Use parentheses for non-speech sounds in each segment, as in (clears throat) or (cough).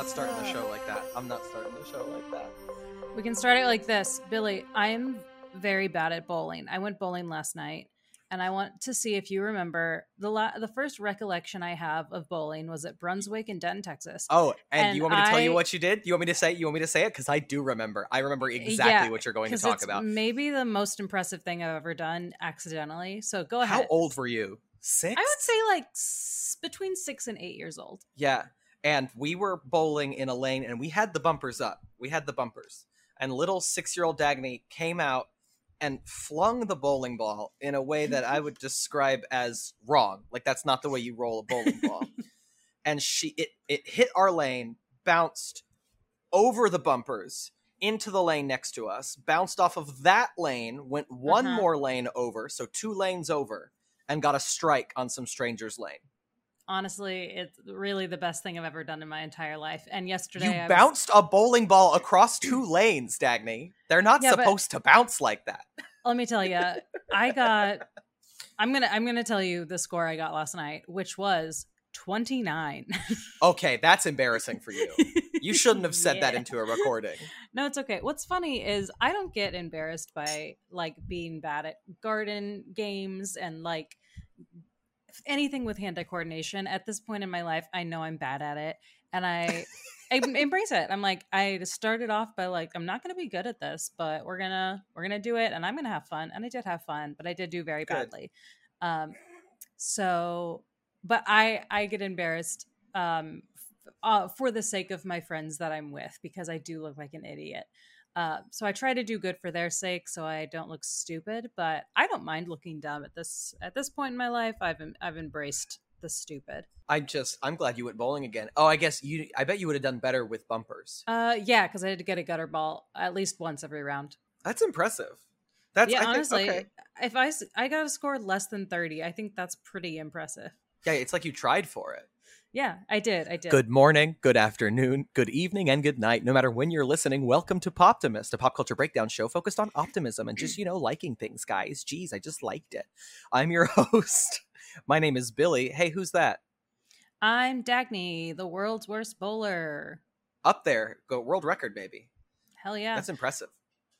not starting the show like that. I'm not starting the show like that. We can start it like this. Billy, I am very bad at bowling. I went bowling last night and I want to see if you remember the la- the first recollection I have of bowling was at Brunswick in Denton, Texas. Oh, and, And you want me to tell you what you did? You want me to say? You want me to say it? Because I do remember. I remember exactly Yeah, what you're going to talk it's about. Maybe the most impressive thing I've ever done accidentally. So go ahead. How old were you? Six. I would say like s- between six and eight years old. Yeah. And we were bowling in a lane and we had the bumpers up. We had the bumpers. And little six year old Dagny came out and flung the bowling ball in a way that I would (laughs) describe as wrong. Like that's not the way you roll a bowling ball. (laughs) and she it it hit our lane, bounced over the bumpers into the lane next to us, bounced off of that lane, went one Uh-huh. more lane over, so two lanes over, and got a strike on some stranger's lane. Honestly, it's really the best thing I've ever done in my entire life. And yesterday, You I was- bounced a bowling ball across two lanes, Dagny. They're not Yeah, but- supposed to bounce like that. let me tell you, (laughs) I got. I'm gonna I'm gonna tell you the score I got last night, which was 29. (laughs) Okay, that's embarrassing for you. You shouldn't have said that into a recording. (laughs) No, it's okay. What's funny is I don't get embarrassed by like being bad at garden games and like anything with hand eye coordination. At this point in my life, I know I'm bad at it and I I embrace it. I'm like I started off by like I'm not going to be good at this, but we're to we're to do it and I'm to have fun. And I did have fun, but I did do very Good. badly. Um so but I I get embarrassed um f- uh, for the sake of my friends that I'm with because I do look like an idiot. Uh, so I try to do good for their sake, so I don't look stupid. But I don't mind looking dumb at this at this point in my life. I've I've embraced the stupid. I'm just I'm glad you went bowling again. Oh, I guess you I bet you would have done better with bumpers. Uh, yeah, because I had to get a gutter ball at least once every round. That's impressive. That's yeah, I think- honestly, okay. if I got a score less than thirty, I think that's pretty impressive. Yeah, it's like you tried for it. Yeah, I did. I did. Good morning, good afternoon, good evening, and good night. No matter when you're listening, welcome to Poptimist, a pop culture breakdown show focused on optimism and just, you know, liking things, guys. Jeez, I just liked it. I'm your (laughs) host. My name is Billy. Hey, who's that? I'm Dagny, the world's worst bowler. Up there. Go world record, baby. Hell yeah. That's impressive.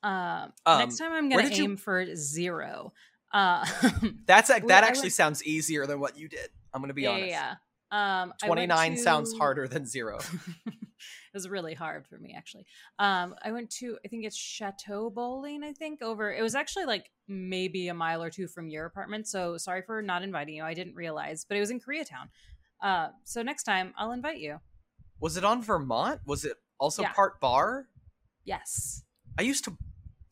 Um, Um, next time I'm gonna did you- aim for zero. Uh, (laughs) That's (laughs) that actually sounds easier than what you did. I'm gonna be yeah, honest. yeah, yeah. Um, I went 29 sounds harder than zero. (laughs) it was really hard for me actually. Um, I went to I think it's Shatto Bowling. I think over. It was actually like maybe a mile or two from your apartment. So sorry for not inviting you. I didn't realize, but it was in Koreatown. Uh, so next time I'll invite you. Was it on Vermont? Was it also Yeah. part bar? Yes. I used to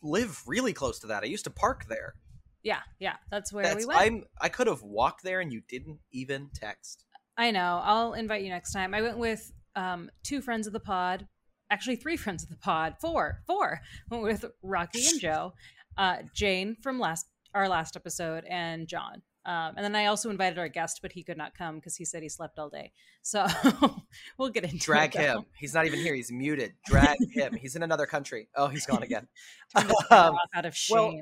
live really close to that. I used to park there. Yeah, yeah. That's where That's, we went. I'm I could have walked there and you didn't even text. I know. I'll invite you next time. I went with um, two friends of the pod, actually three friends of the pod, four, four. Went with Rocky and Joe, uh, Jane from last our last episode, and John. Um, and then I also invited our guest, but he could not come because he said he slept all day. So (laughs) we'll get into Drag it, him. He's not even here. He's muted. Drag him. He's in another country. Oh, he's gone again. (laughs) (laughs) Um, off out of well,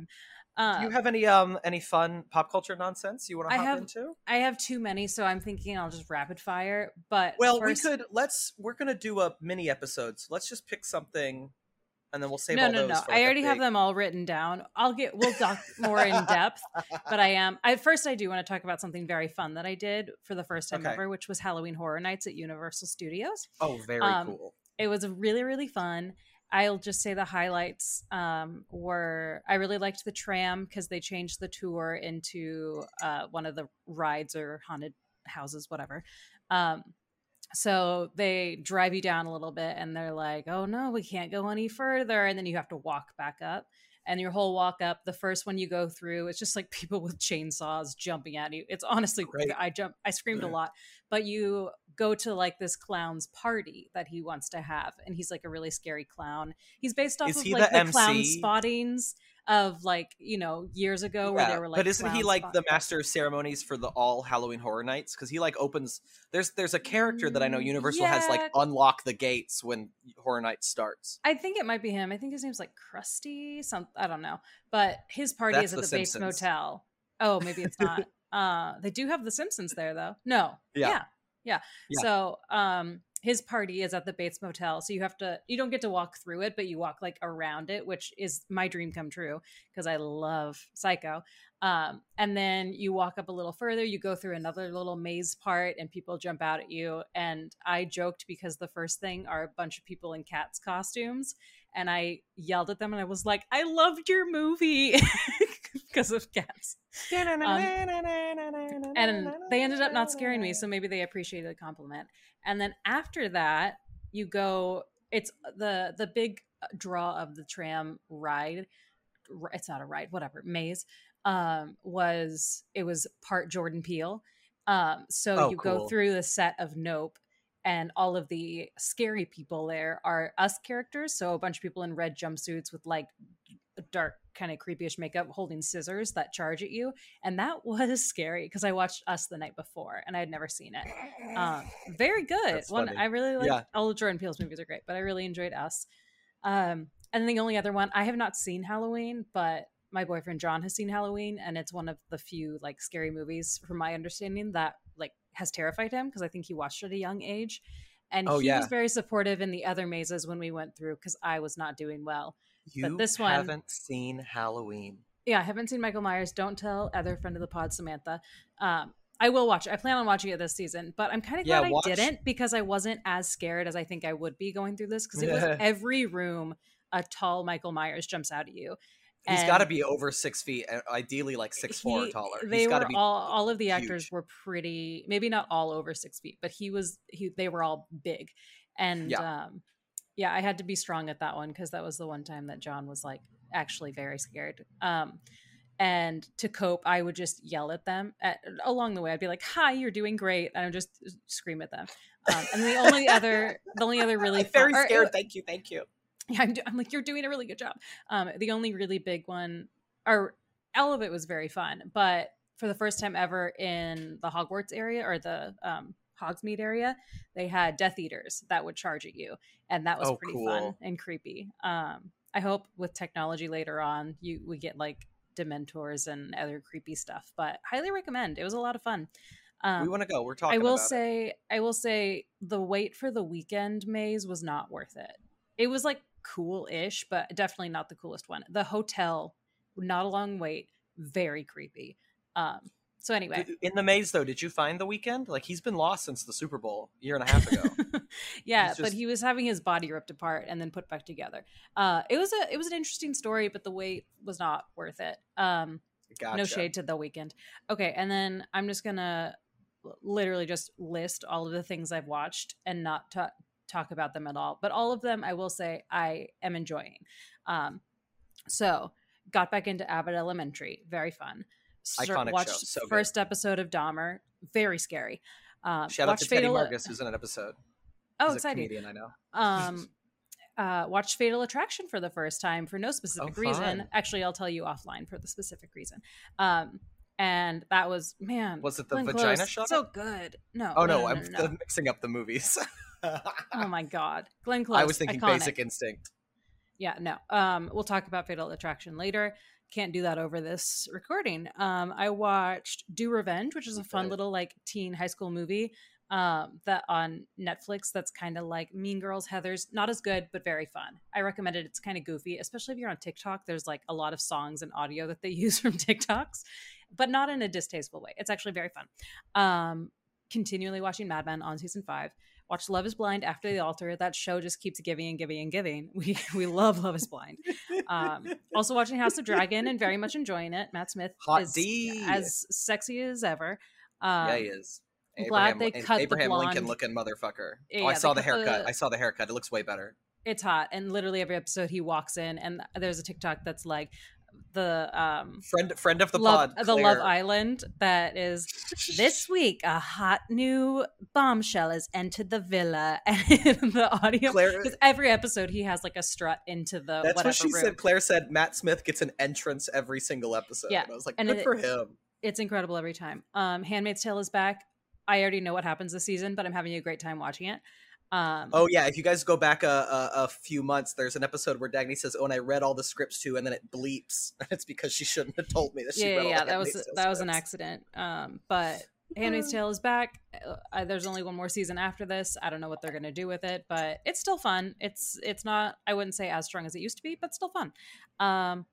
shame. Do um, you have any um any fun pop culture nonsense you want to I hop have- into? I have too many, so I'm thinking I'll just rapid fire. But Well, first, we could let's we're gonna do a mini episode. So let's just pick something, and then we'll save no, all no, no. I already have them all written down. I'll get. We'll talk more in depth. (laughs) But I am. At first, I do want to talk about something very fun that I did for the first time Okay. ever, which was Halloween Horror Nights at Universal Studios. Oh, very um, cool. It was really, really fun. I'll just say the highlights um, were I really liked the tram because they changed the tour into uh, one of the rides or haunted houses, whatever. Um, so they drive you down a little bit and they're like, oh no, we can't go any further. And then you have to walk back up. And your whole walk up, the first one you go through, it's just like (laughs) people with chainsaws jumping at you. It's honestly, Great. I jump, I screamed a lot. But you go to like this clown's party that he wants to have, and he's like a really scary clown. He's based off Is of like the the, clown spottings of like you know years ago where they were like. but isn't he like the master of ceremonies for the all Halloween Horror Nights? Because he like opens. There's there's a character that I know Mm, Universal has like unlock the gates when Horror Nights starts. I think it might be him. I think his name's like Krusty. Some I don't know, but his party That's is at The the, Bates motel. Oh, maybe it's not. (laughs) uh, they do have the Simpsons there though. No, Yeah. yeah, yeah. Yeah. So, um, his party is at the Bates Motel, so you have to you don't get to walk through it, but you walk like around it, which is my dream come true because I love Psycho. Um, and then you walk up a little further, you go through another little maze part, and people jump out at you. And I joked because the first thing are a bunch of people in cats costumes, and I yelled at them and I was like, "I loved your movie." (laughs) because of cats. Um, and they ended up not scaring me, so maybe they appreciated the compliment. And then after that, you go. It's the the big draw of the tram ride. It's not a ride, whatever maze. Um, was it was part Jordan Peele. Um, so Oh, you cool. go through the set of Nope, and all of the scary people there are us characters. So a bunch of people in red jumpsuits with like dark kind of creepyish makeup holding scissors that charge at you and that (laughs) was scary because i watched us the night before and i had never seen it. Um, very good. One i really like Yeah. all of jordan peele's movies are great but i really enjoyed us. Um, and then the only other one i have not seen halloween but my boyfriend john has seen halloween and it's one of the few like scary movies from my understanding that like has terrified him because i think he watched it at a young age. And Oh, he yeah. was very supportive in the other mazes when we went through because i was not doing well You this one- haven't seen Halloween. yeah, I haven't seen Michael Myers. Don't tell other friend of the pod, Samantha. Um, I will watch it. I plan on watching it this season, but I'm kind of glad watch- I didn't because I wasn't as scared as I think I would be going through this because it was (laughs) every room a tall Michael Myers jumps out at you. He's got to be over six feet, ideally like six four or taller. They He's were be. all all of the actors huge. were pretty maybe not all over six feet, but he was he they were all big. And Yeah. um yeah, I had to be strong at that one because that was the one time that John was like actually very scared. Um and to cope, I would just yell at them at, along the way. I'd be like, "Hi, you're doing great," and I would just scream at them. Um, and the only other, the only other really I'm (laughs) very fun- or- scared. Thank you, thank you. yeah, I'm, do- I'm like, you're doing a really good job. Um, the only really big one, or all of it was very fun, but for the first time ever in the Hogwarts area or the um, Hogsmeade area, they had Death Eaters that would charge at you, and that was Oh, pretty fun and creepy. Um, I hope with technology later on, you we get like Dementors and other creepy stuff, but highly recommend. It was a lot of fun. Um, we want to go. We're talking. I will about it. say, I will say, the wait for the Weeknd maze was not worth it. It was like cool-ish, but definitely not the coolest one. The hotel, not a long wait, very creepy. Um. So anyway, In the maze, though, did you find the Weeknd? Like he's been lost since the Super Bowl a year and a half ago. (laughs) yeah, He's but he was having his body ripped apart and then put back together. Uh, it was a it was an interesting story, but the wait was not worth it. Um, gotcha. no shade to the Weeknd. Okay, and then I'm just gonna literally just list all of the things I've watched and not ta- talk about them at all. But all of them, I will say, I am enjoying. Um, so got back into Abbott Elementary, very fun. Iconic show, watched so good. first episode of Dahmer, very scary. Um, Shout out to Teddy Fatal- Marcus, who's in an episode. Oh, He's a exciting! comedian, I know. um (laughs) uh watched fatal attraction for the first time for no specific Oh, reason actually i'll tell you offline for the specific reason um and that was man Was it the Glenn vagina Close, shot? so good no Oh no, no, no, I'm no. mixing up the movies. oh my god glenn close (laughs) I was thinking iconic. Basic Instinct. yeah no um we'll talk about fatal attraction later can't do that over this recording. Um i watched do revenge which is a fun little like teen high school movie um that on netflix that's kind of like mean girls heathers not as good but very fun. I recommend it. It's kind of goofy especially if you're on tiktok. There's like a lot of songs and audio that they (laughs) use from tiktoks but not in a distasteful way. It's actually very fun. Um continually watching mad men on season five watched love is blind after the altar that show just keeps giving and giving and giving (laughs) we we love love is blind um, also watching House of Dragon and very much enjoying it. Matt Smith Hot is D. as sexy as ever. Um, yeah, he is. I'm glad Abraham, they cut the Abraham Lincoln looking motherfucker. Yeah, oh, I saw the haircut. the- I saw the haircut. It looks way better. It's hot, and literally every episode he walks in, and there's a TikTok that's like the um Friend, friend of the love pod. the Love Island that is this (laughs) week a hot new bombshell has entered the villa (laughs) and the audio because every episode he has like a strut into the That's whatever what she room. said. Claire said Matt Smith gets an entrance every single episode. Yeah, And I was like, and good it- for him. it's incredible every time. Um, Handmaid's Tale is back. I already know what happens this season, but I'm having a great time watching it. Um, Oh yeah, if you guys go back a, a, a few months, there's an episode where Dagny says, "Oh, and I read all the scripts too," and then it bleeps. (laughs) It's because she shouldn't have told me that she yeah, read yeah, all yeah, the that was that was an accident. Um, but Handmaid's Tale is back. Uh, there's only one more season after this. I don't know what they're gonna do with it, but it's still fun. It's it's not. I wouldn't say as strong as it used to be, but still fun. Um,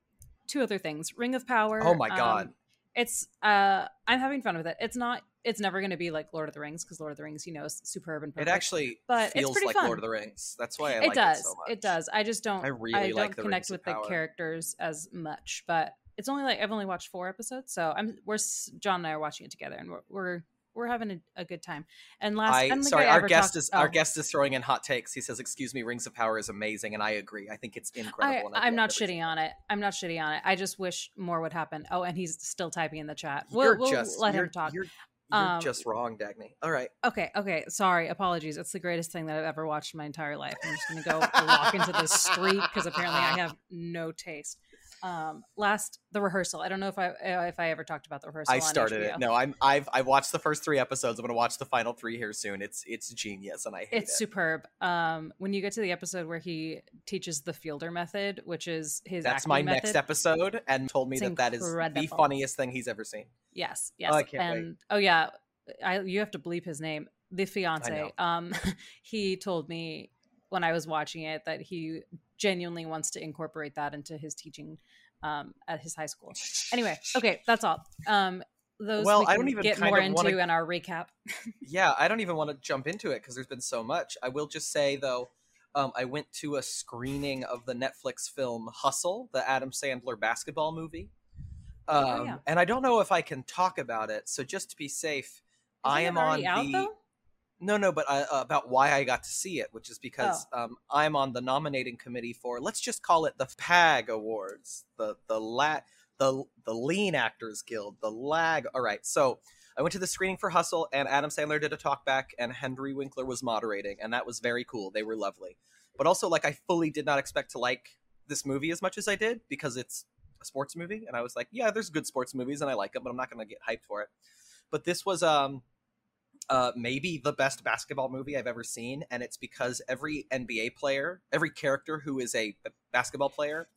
two other things: Ring of Power. Oh my god! Um, it's uh, I'm having fun with it. It's not. It's never going to be like Lord of the Rings because Lord of the Rings, you know, is superb and perfect. It actually but it's feels like fun. Lord of the Rings. That's why I it like does. it so much. does. I just don't. I really don't like the connect with the characters as much, but it's only like I've only watched four episodes, so I'm we're John and I are watching it together, and we're we're, we're having a, a good time. And last, I sorry, I our guest talked- is oh. our oh. guest is throwing in hot takes. He says, "Excuse me, Rings of Power is amazing," and I agree. I think it's incredible. I, I'm not shitting on it. I'm not shitting on it. I just wish more would happen. Oh, and he's still typing in the chat. We'll, we'll just let him talk. You're, you're Um, just wrong, Dagny. All right. Okay, okay. Sorry, apologies. It's the greatest thing that I've ever watched in my entire life. I'm just gonna go walk into the street because apparently I have no taste. Um, last the rehearsal. I don't know if I if I ever talked about the rehearsal. I started it. No, I'm I've I watched the first three episodes. I'm gonna watch the final three here soon. It's it's genius, and I hate It's it. superb. Um, when you get to the episode where he teaches the Fielder method, which is his That's my method. next episode, and told me that that is the funniest thing he's ever seen. Yes, yes. I can't wait. and oh yeah, I you have to bleep his name. The fiance. Um, (laughs) he told me when I was watching it that he genuinely wants to incorporate that into his teaching um, at his high school. (laughs) Anyway, okay, that's all. Um, those Well, we I don't even get more into wanna- in our recap. (laughs) yeah, I don't even want to jump into it because there's been so much. I will just say though, um, I went to a screening of the Netflix film Hustle, the Adam Sandler basketball movie. Um, Oh, yeah. And I don't know if I can talk about it. So just to be safe, I Isn't am on out the. No, no, but uh, about why I got to see it, which is because Oh. um, I'm on the nominating committee for let's just call it the PAG Awards, the the la- the the Lean Actors Guild, the LAG. All right, so I went to the screening for Hustle, and Adam Sandler did a talk back, and Henry Winkler was moderating, and that was very cool. They were lovely, but also like I fully did not expect to like this movie as much as I did because it's a sports movie, and I was like, yeah, there's good sports movies, and I like them, but I'm not going to get hyped for it. But this was um uh, maybe the best basketball movie I've ever seen, and it's because every NBA player, every character who is a basketball player,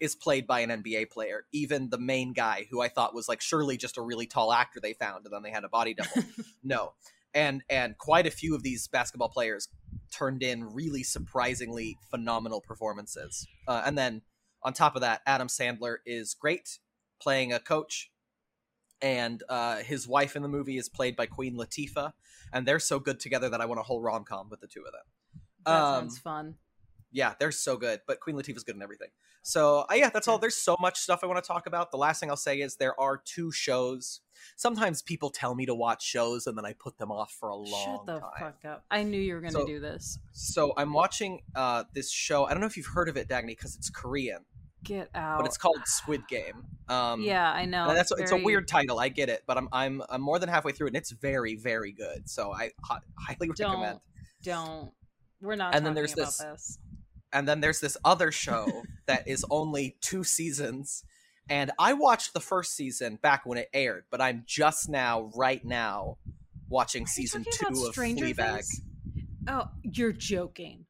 is played by an NBA player. Even the main guy, who I thought was like surely just a really tall actor they found, and then they had a body double. (laughs) no, and and quite a few of these basketball players turned in really surprisingly phenomenal performances. Uh, and then on top of that, Adam Sandler is great playing a coach and uh, his wife in the movie is played by Queen Latifah, and they're so good together that I want a whole rom com with the two of them. That Um, sounds fun. Yeah, they're so good, but Queen Latifah's good in everything. So uh, yeah, that's all. There's so much stuff I want to talk about. The last thing I'll say is there are two shows. Sometimes people tell me to watch shows and then I put them off for a long time. Shut the time. fuck up. I knew you were going to So- do this. So I'm watching uh, this show. I don't know if you've heard of it, Dagny, because it's Korean, Get out. but it's called Squid Game. Um, yeah, I know. That's it's a very- weird title. I get it, but I'm I'm I'm more than halfway through it, and it's very very good. So I highly recommend. Don't don't. We're not. And then there's about this- this. And then there's this other show (laughs) that is only two seasons, and I watched the first season back when it aired, but I'm just now, right now, watching Are season two of Stranger Fleabag. Things? Oh, you're joking.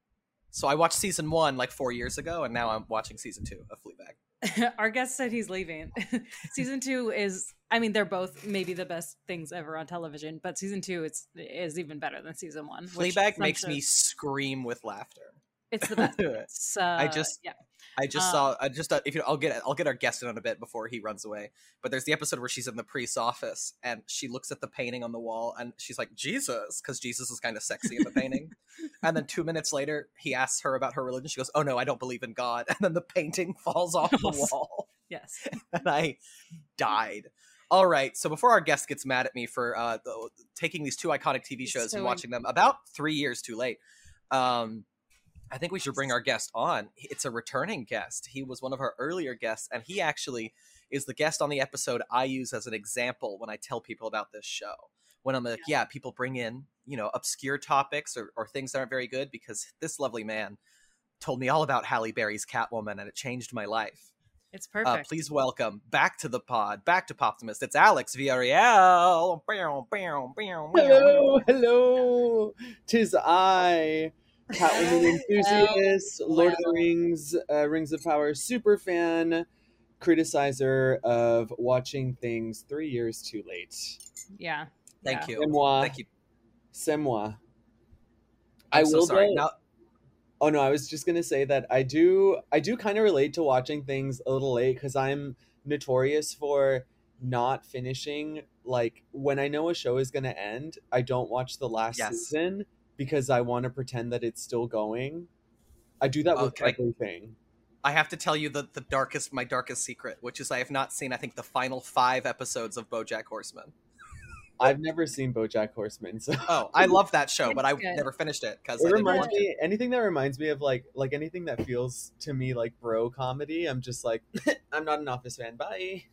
So I watched season one like four years ago, and now I'm watching season two of Fleabag. (laughs) Our guest said he's leaving. (laughs) season two is, I mean, they're both maybe the best things ever on television, but season two is is even better than season one. Fleabag makes me scream with laughter. It's the (laughs) best. It's, uh, I just- yeah. I just Um, saw. I just uh, if you, know, I'll get I'll get our guest in on a bit before he runs away. But there's the episode where she's in the priest's office and she looks at the painting on the wall and she's like Jesus, because Jesus is kind of sexy in the painting. and then two minutes later, he asks her about her religion. She goes, "Oh no, I don't believe in God." (laughs) And then the painting falls off the wall, (laughs) Yes. and I died. All right, so before our guest gets mad at me for uh, the, taking these two iconic TV shows so and watching them about three years too late, um, I think we should bring our guest on. It's a returning guest. He was one of our earlier guests, and he actually is the guest on the episode I use as an example when I tell people about this show. When I'm like, yeah, people bring in, you know, obscure topics or, or things that aren't very good because this lovely man told me all about Halle Berry's Catwoman and it changed my life. It's Uh, perfect. please welcome back to the pod, back to Poptimist. It's Alex Villarreal. Hello, hello. Tis I, Catwoman (laughs) enthusiast, Lord of the Rings, uh, Rings of Power super fan, criticizer of watching things three years too late. yeah. Thank Yeah. you. C'est moi. Thank you. C'est moi. I'm I so will sorry. though- Now, Oh no, I was just gonna say that I do I do kind of relate to watching things a little late because I'm notorious for not finishing like when I know a show is gonna end, I don't watch the last Yes. season because I want to pretend that it's still going. I do that with everything. I have to tell you the, the darkest, my darkest secret, which is I have not seen, I think, the final five episodes of BoJack Horseman. (laughs) I've never seen BoJack Horseman, so Oh, I love that show, but I never finished it because it I didn't reminds watch it. anything that reminds me of like like anything that feels to me like bro comedy. I'm just like I'm not an Office fan. Bye.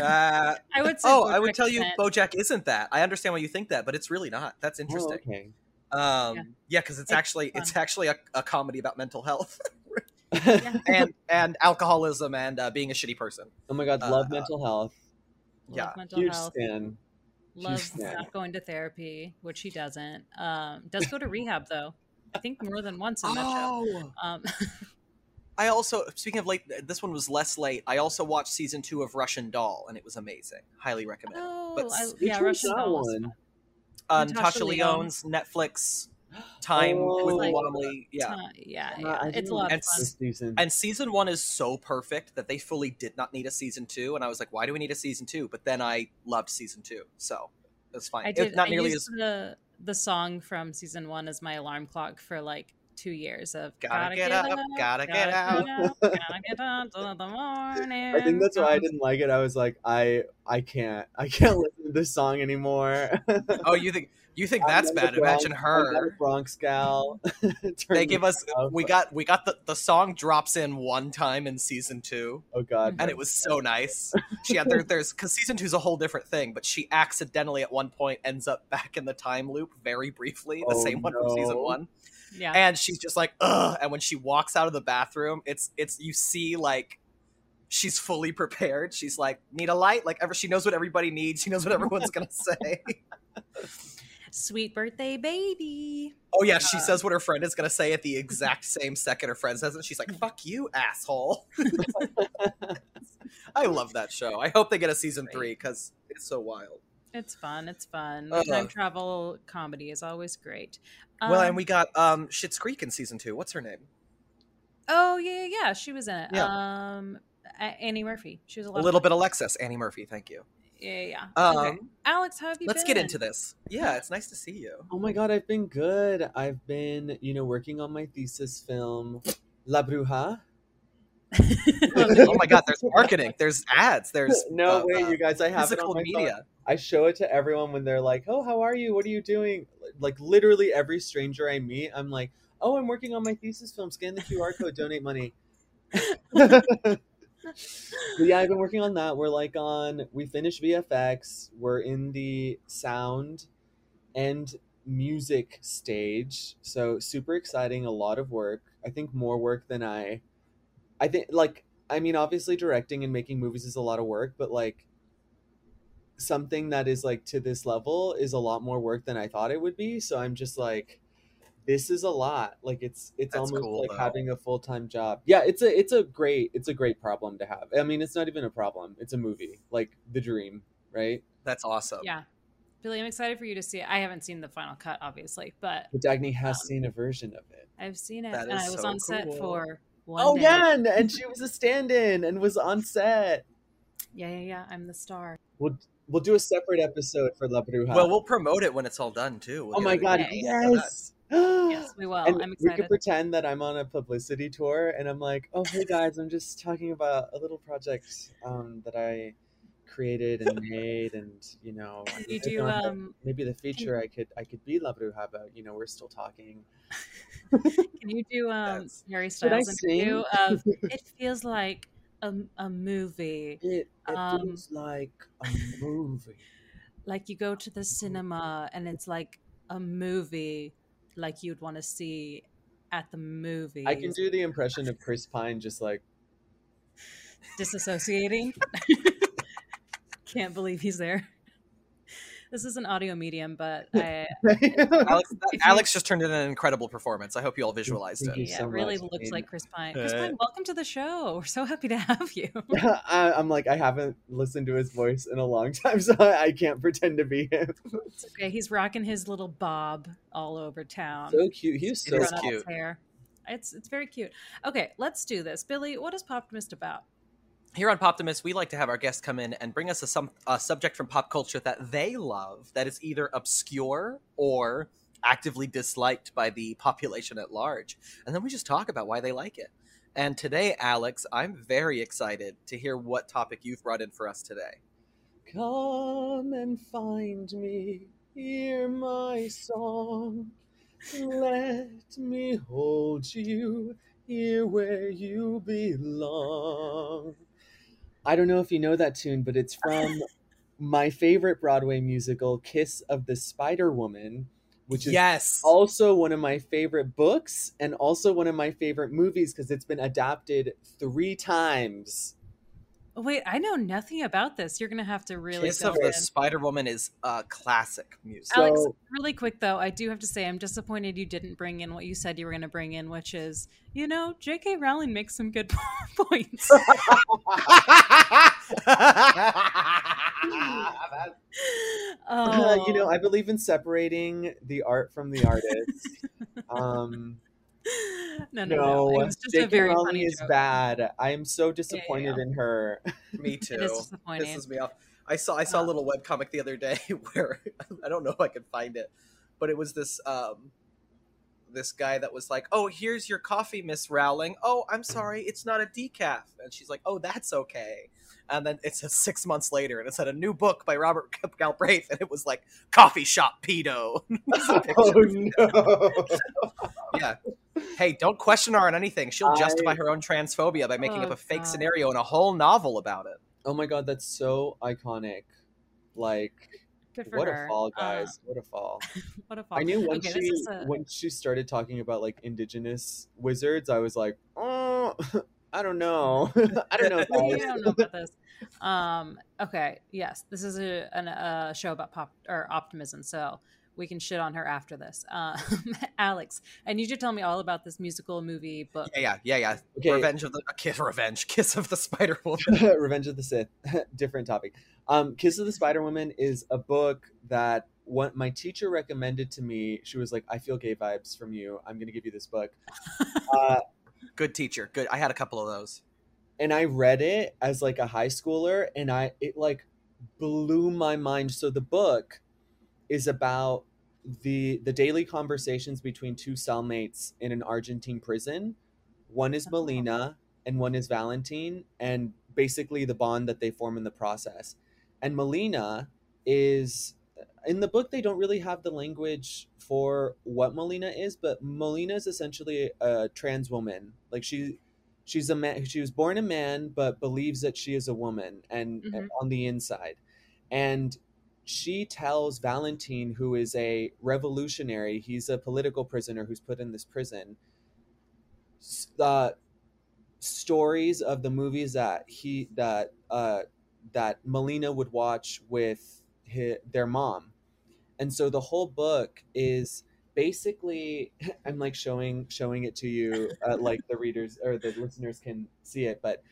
Uh, (laughs) I would say. oh, I would tell you, BoJack isn't that. I understand why you think that, but it's really not. That's interesting. Oh, okay. Um, yeah, because it's, It's actually fun. it's actually a, a comedy about mental health Yeah. (laughs) (laughs) and and alcoholism and uh, being a shitty person. oh my god, love Uh, mental health. Love Yeah. mental Huge health. stan. Loves stan. not going to therapy, which he doesn't. Um, does go to rehab though. I think more than once in that show. Oh, Um, (laughs) I also speaking of late, this one was less late. I also watched season two of Russian Doll, and it was amazing. Highly recommend. oh, But I, s- Which yeah, Russian Doll one? Fun. uh, Natasha Natasha Lyonne. Netflix time Oh. with Like- Womley. Yeah. Yeah, Uh, yeah. It's didn't a lot of And fun. season. And season one is so perfect that they fully did not need a season two. And I was like, why do we need a season two? But then I loved season two, so it's fine. I If did. not I nearly used as the the song from season one as my alarm clock for like two years of Gotta get up, gotta get out, gotta get out (laughs) till the morning. I think that's why I didn't like it. I was like, I I can't I can't listen to this song anymore. oh, you think you think (laughs) I'm that's bad? Imagine Bronx- I'm not a her. Bronx gal. (laughs) They give us. off. We got we got the the song drops in one time in season two. Oh god. and it was so nice. She had there, there's because season two is a whole different thing, but she accidentally at one point ends up back in the time loop very briefly, the Oh, same one from season one, Yeah. and she's just like, ugh. And when she walks out of the bathroom, it's it's you see like she's fully prepared. She's like, need a light, like ever. She knows what everybody needs. She knows what everyone's gonna say. Sweet birthday, baby. oh yeah, she Uh, says what her friend is gonna say at the exact same second her friend says it. She's like, fuck you, asshole. (laughs) I love that show. I hope they get a season three because it's so wild. It's fun. It's fun. Ugh. Time travel comedy is always great. well, and Um, we got um Schitt's Creek in season two. What's her name? Oh yeah, yeah, yeah. She was in it. Yeah. Um, Annie Murphy. She was a lot. A of little bit Alexis, Annie Murphy. Thank you. Yeah, yeah. yeah. Um, okay. Alex, how have you let's been? get into this. Yeah, it's nice to see you. Oh my god, I've been good. I've been, you know, working on my thesis film, La Bruja. (laughs) oh my god, there's marketing, there's ads, there's (laughs) no uh, way, you guys. I have it on my phone. media. I show it to everyone when they're like, "Oh, how are you? What are you doing?" Like literally every stranger I meet, I'm like, "Oh, I'm working on my thesis film. Scan the QR code, donate money." (laughs) But yeah, I've been working on that. We're like on we finished VFX. We're in the sound and music stage. So super exciting, a lot of work. I think more work than I I think like I mean obviously directing and making movies is a lot of work, but like something that is like to this level is a lot more work than I thought it would be. So I'm just like this is a lot. Like it's it's That's almost cool, like though. having a full-time job. Yeah, it's a it's a great it's a great problem to have. I mean, it's not even a problem. It's a movie. Like the dream, right? That's awesome. Yeah, Billy, I'm excited for you to see it. I haven't seen the final cut, obviously, but But Dagny has Um, seen a version of it. I've seen it, That and I was so on set for one. Oh day. yeah, and, and she was a stand-in and was on set. yeah, yeah, yeah. I'm the star. We'll we'll do a separate episode for La Bruja. Well, we'll promote it when it's all done too. We'll oh my god, Okay. yes. (gasps) Yes, we will. and I'm we could pretend that I'm on a publicity tour and I'm like, oh hey guys, I'm just talking about a little project um, that I created and made, and you know, (laughs) you do um maybe the feature I could I could be Bruja, but you know, we're still talking. (laughs) can you do (laughs) um. Harry Styles interview of it feels like a, a movie It, it Um, feels like a movie. like you go to the cinema and it's like a movie like you'd want to see at the movie I can do the impression of Chris Pine, just like disassociating can't believe he's there this is an audio medium, but (laughs) I, Alex, that- (laughs) If you- Alex just turned in an incredible performance. I hope you all visualized Thank it. yeah, so it really much. looks I like Chris Pine. Chris Uh, Pine, welcome to the show. We're so happy to have you. (laughs) I, I'm like I haven't listened to his voice in a long time, so I, I can't pretend to be him. It's okay. He's rocking his little bob all over town. So cute. He's so is Run out cute. Hair. It's it's very cute. Okay, let's do this. Billy, what is Poptimist about? Here on Poptimist, we like to have our guests come in and bring us a, a subject from pop culture that they love that is either obscure or actively disliked by the population at large. And then we just talk about why they like it. And today, Alex, I'm very excited to hear what topic you've brought in for us today. Come and find me, hear my song. Let me hold you here where you belong. I don't know if you know that tune, but it's from my favorite Broadway musical, Kiss of the Spider Woman, which is yes. also one of my favorite books and also one of my favorite movies because it's been adapted three times. Oh, wait, I know nothing about this. You're gonna have to really Kiss go of the. Spider Woman is a classic music. So- Alex, really quick though, I do have to say I'm disappointed you didn't bring in what you said you were going to bring in, which is, you know, J.K. Rowling makes some good (laughs) points. (laughs) Uh, you know, Oh. I believe in separating the art from the artist. (laughs) um, (laughs) no, no, no. no, It was just a J.K. very Rowling funny is joke. bad. I am so disappointed yeah. in her. (laughs) Me too. It is me off. I saw I saw a little web comic the other day (laughs) where I don't know if I can find it, but it was this um this guy that was like, "Oh, here's your coffee, Miss Rowling. Oh, I'm sorry, it's not a decaf." And she's like, "Oh, that's okay." And then it says six months later, and it said a new book by Robert Galbraith, and it was like "Coffee Shop Pedo." Oh no! yeah. Hey, don't question her on anything. She'll I- justify her own transphobia by making Oh, up a fake God. scenario and a whole novel about it. Oh my god, that's so iconic. Like, what her. a fall, Uh, guys! what a fall. (laughs) what a fall. I knew when Okay, she is a- when she started talking about like indigenous wizards, I was like, oh, (laughs) I don't know, (laughs) I don't know, you guys. don't know about this. Um, okay, yes, this is a, an, a show about pop or optimism, so we can shit on her after this. Um, (laughs) Alex, I need you to tell me all about this musical movie book. Yeah, yeah, yeah, yeah. Okay, Revenge of the uh, kiss, revenge, (laughs) kiss of the Spider Woman. (laughs) Revenge of the Sith, different topic. Um, Kiss of the Spider Woman is a book that what my teacher recommended to me. She was like, "I feel gay vibes from you. I'm going to give you this book." uh, Good teacher. Good. I had a couple of those. and I read it as like a high schooler, and I it like blew my mind. So the book is about the the daily conversations between two cellmates in an Argentine prison. One is Oh. Molina and one is Valentine, and basically the bond that they form in the process. And Molina is in the book they don't really have the language for what Molina is, but Molina is essentially a trans woman. Like she she's a man she was born a man but believes that she is a woman and, and Mhm. on the inside. And she tells Valentine, who is a revolutionary, he's a political prisoner who's put in this prison, uh, stories of the movies that he that uh, that Molina would watch with hi their mom, and so the whole book is basically (laughs) I'm like showing showing it to you, uh, like the readers or the listeners can see it, but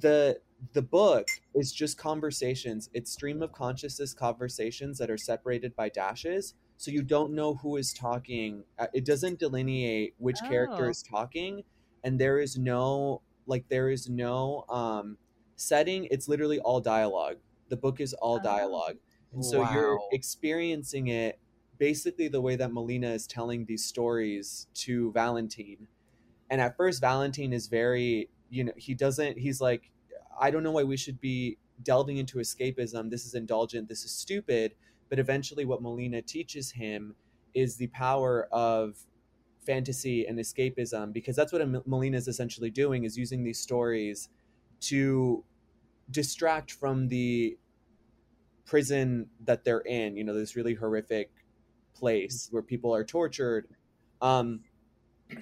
the the book is just conversations. It's stream of consciousness conversations that are separated by dashes, so you don't know who is talking. Uh, It doesn't delineate which character Oh. is talking, and there is no like there is no um setting. It's literally all dialogue. The book is all Oh. dialogue, and so you're experiencing it basically the way that Molina is telling these stories to Valentine. And at first, Valentine is very, you know, he doesn't, he's like, I don't know why we should be delving into escapism. This is indulgent. This is stupid. But eventually, what Molina teaches him is the power of fantasy and escapism because that's what Molina is essentially doing is using these stories to distract from the prison that they're in you know this really horrific place where people are tortured um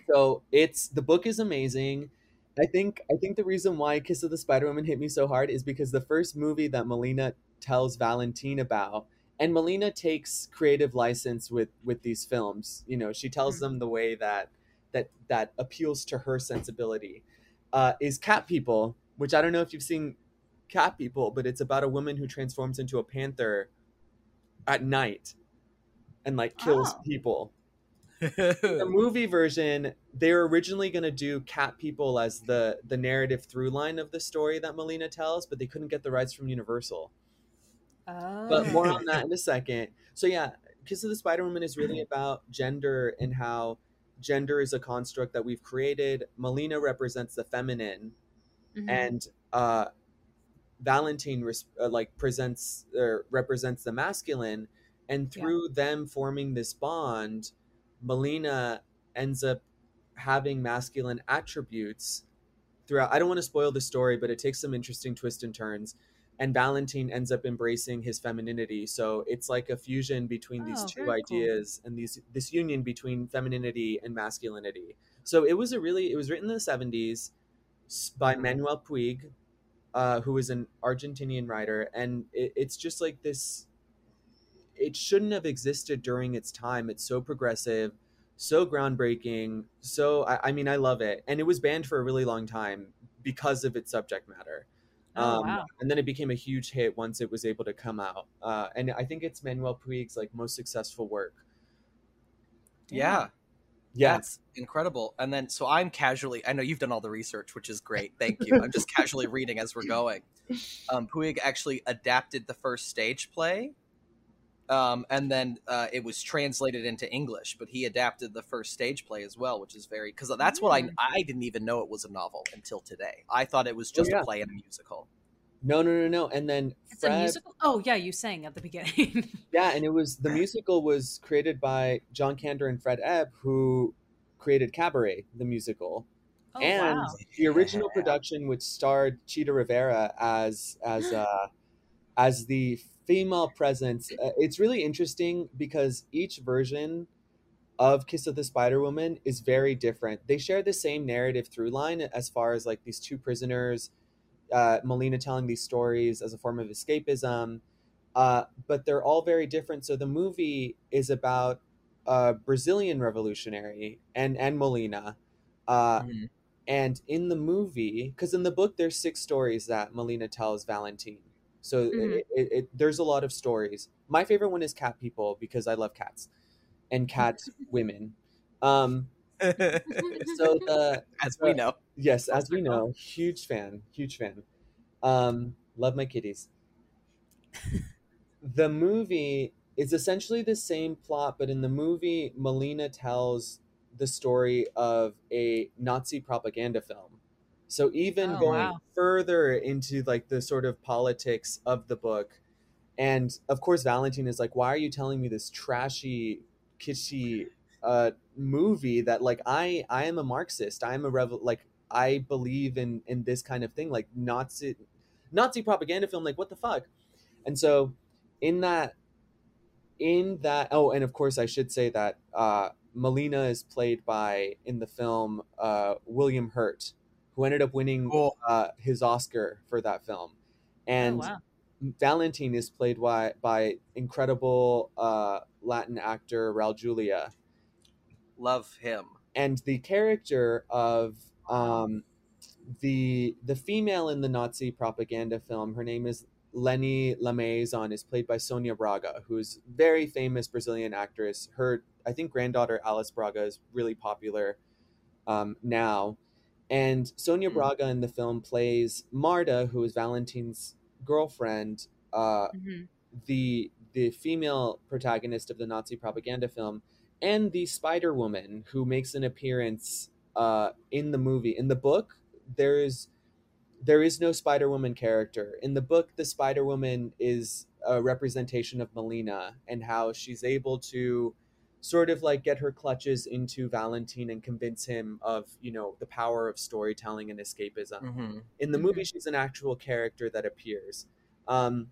so it's the book is amazing i think i think the reason why kiss of the spider woman hit me so hard is because the first movie that molina tells valentine about and Molina takes creative license with with these films. You know, she tells them the way that that that appeals to her sensibility. Uh, is Cat People, which I don't know if you've seen Cat People, but it's about a woman who transforms into a panther at night and like kills Oh. people. The (laughs) movie version, they were originally going to do cat people as the the narrative through line of the story that Molina tells, but they couldn't get the rights from Universal. Oh. But more on that in a second. So yeah, Kiss of the Spider Woman is really about gender and how gender is a construct that we've created. Molina represents the feminine, Mhm. and uh, Valentine res- uh, like presents or represents the masculine, and Yeah. through them forming this bond, Molina ends up having masculine attributes throughout. I don't want to spoil the story, but it takes some interesting twists and turns. And Valentine ends up embracing his femininity, so it's like a fusion between these two very cool. ideas and these this union between femininity and masculinity. So it was a really it was written in the seventies by Mhm. Manuel Puig, uh, who is an Argentinian writer, and it, it's just like this. It shouldn't have existed during its time. It's so progressive, so groundbreaking. So I, I mean, I love it, and it was banned for a really long time because of its subject matter. Oh, Um, wow. And then it became a huge hit once it was able to come out. Uh, and I think it's Manuel Puig's like most successful work. yeah. Yeah, That's incredible. And then, so I'm casually, I know you've done all the research, which is great. Thank you. I'm just (laughs) casually reading as we're going. Um, Puig actually adapted the first stage play. Um, and then uh, it was translated into English, but he adapted the first stage play as well, which is very, because that's what I, Mm. I didn't even know it was a novel until today. I thought it was just yeah. a play and a musical. no, no, no, no. And then It's a musical. Oh yeah, you sang at the beginning. (laughs) Yeah, and it was the musical was created by John Kander and Fred Ebb, who created Cabaret, the musical, oh and wow. the original Yeah. production, which starred Chita Rivera as as uh, as the female presence. Uh, it's really interesting because each version of Kiss of the Spider Woman is very different. They share the same narrative through line as far as like these two prisoners, uh, Molina telling these stories as a form of escapism, uh, but they're all very different. So the movie is about a Brazilian revolutionary and and Molina. Uh, Mhm. and in the movie, because in the book there's six stories that Molina tells Valentine. So Mhm. it, it, it, there's a lot of stories. My favorite one is cat people because I love cats and cat (laughs) women. Um, so the (laughs) as we know. yes, as we know, huge fan, huge fan. Um, love my kitties. (laughs) the movie is essentially the same plot, but in the movie, Molina tells the story of a Nazi propaganda film. So even Oh, going wow. further into like the sort of politics of the book, and of course, Valentine is like, "Why are you telling me this trashy, kitschy uh, movie that like I I am a Marxist. I am a revel like I believe in in this kind of thing like Nazi Nazi propaganda film like what the fuck." And so in that in that oh and of course I should say that uh Molina is played by in the film uh William Hurt who ended up winning Cool. uh his Oscar for that film. And oh wow. Valentine is played by by incredible uh, Latin actor Raul Julia, Love him. and the character of um, the the female in the Nazi propaganda film. Her name is Leni Lamaison. Is played by Sonia Braga, who's very famous Brazilian actress. Her I think granddaughter Alice Braga is really popular um, now, and Sonia Hmm. Braga in the film plays Marta, who is Valentine's girlfriend. Uh, Mhm. the the female protagonist of the Nazi propaganda film, and the Spider Woman who makes an appearance uh, in the movie. In the book, there is there is no Spider Woman character. In the book, the Spider Woman is a representation of Molina and how she's able to sort of like get her clutches into Valentine and convince him of you know the power of storytelling and escapism. Hmm in the movie she's an actual character that appears. Um,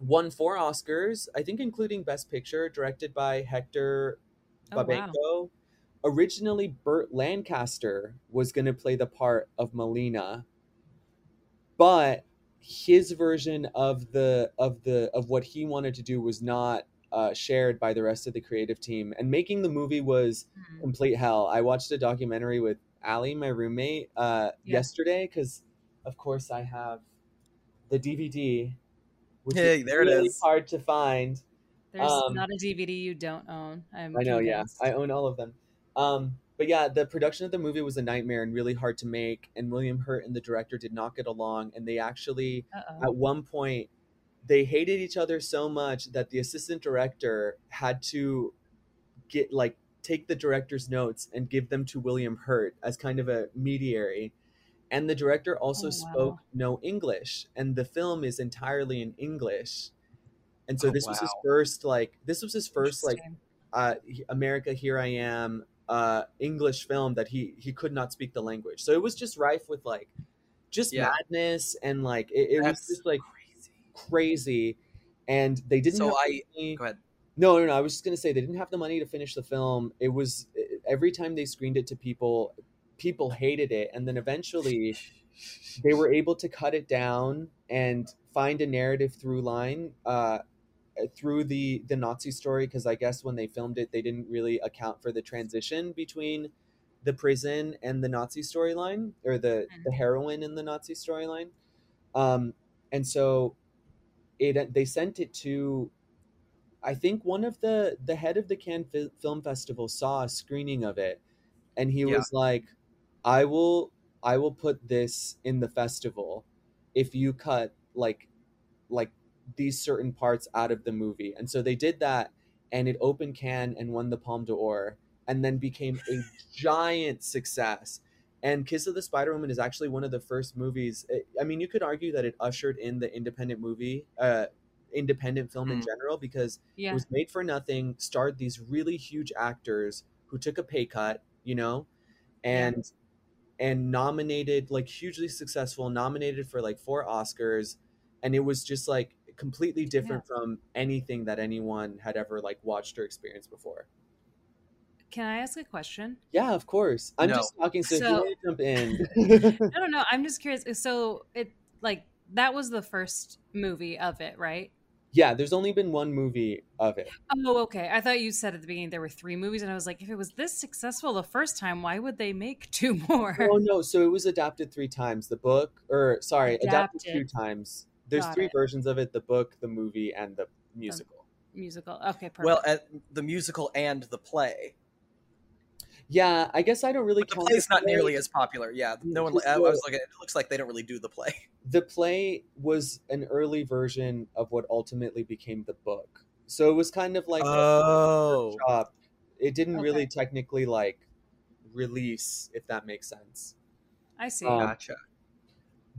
won four oscars i think including best picture directed by hector Oh, wow. babenco. Originally burt lancaster was going to play the part of molina but his version of the of the of what he wanted to do was not uh, shared by the rest of the creative team, and making the movie was Mhm. complete hell. I watched a documentary with Ali, my roommate, uh, Yeah. yesterday because, of course, I have the DVD, which Hey, is there it really is. hard to find. There's Um, not a DVD you don't own. I'm I know, yeah. I own all of them. Um, but yeah, the production of the movie was a nightmare and really hard to make. And William Hurt and the director did not get along, and they actually Uh-oh. at one point they hated each other so much that the assistant director had to get like take the director's notes and give them to William Hurt as kind of a mediary. And the director also Oh, spoke no English, and the film is entirely in English. And so Oh, this was his first like this was his first like uh, America, Here I Am, uh, English film that he he could not speak the language. So it was just rife with like just Yeah. madness and like it, it was just like crazy. And they didn't. So I- money- Go ahead. No, no, no. I was just gonna say they didn't have the money to finish the film. It was every time they screened it to people, people hated it, and then eventually (laughs) they were able to cut it down and find a narrative through line uh, through the the Nazi story because I guess when they filmed it they didn't really account for the transition between the prison and the Nazi storyline or the Mm. the heroine in the Nazi storyline um, and so it uh, they sent it to I think one of the the head of the Cannes Fi- Film Festival saw a screening of it and he Yeah. was like I will I will put this in the festival if you cut like like these certain parts out of the movie. And so they did that and it opened Cannes and won the Palme d'Or and then became a (laughs) giant success. And Kiss of the Spider Woman is actually one of the first movies. I mean, you could argue that it ushered in the independent movie, uh, independent film in Mm. general, because it was made for nothing, starred these really huge actors who took a pay cut, you know, and and nominated like hugely successful, nominated for like four Oscars, and it was just like completely different from anything that anyone had ever like watched or experienced before. Can I ask a question? Yeah, of course. I'm No. just talking, so, if So- you want to jump in. (laughs) I don't know. I'm just curious. So it like that was the first movie of it, right? yeah, there's only been one movie of it. Oh, okay. I thought you said at the beginning there were three movies, and I was like, if it was this successful the first time, why would they make (laughs) two more? Oh no, so it was adapted three times. The book, or sorry, adapted, two times. There's Got three it. versions of it: the book, the movie, and the musical. Musical. Okay, perfect. Well, at the musical and the play. Yeah, I guess I don't really But the count play's not play. nearly as popular. Yeah, no one. I, I was looking. It looks like they don't really do the play. (laughs) the play was an early version of what ultimately became the book. So it was kind of like Oh, a workshop. It didn't really technically like release, if that makes sense. I see. um, gotcha.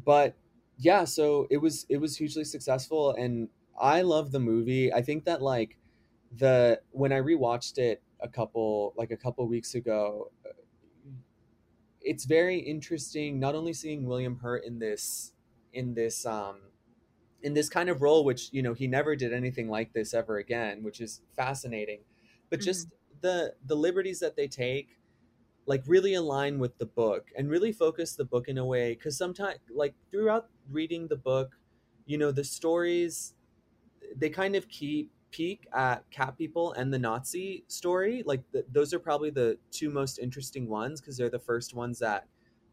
But yeah, so it was it was hugely successful and I love the movie. I think that like the when I rewatched it a couple like a couple weeks ago, uh, it's very interesting not only seeing William Hurt in this in this um in this kind of role which you know he never did anything like this ever again which is fascinating but just the the liberties that they take like really align with the book and really focus the book in a way because sometimes like throughout reading the book you know the stories they kind of keep peak at cat people and the nazi story like th those are probably the two most interesting ones because they're the first ones that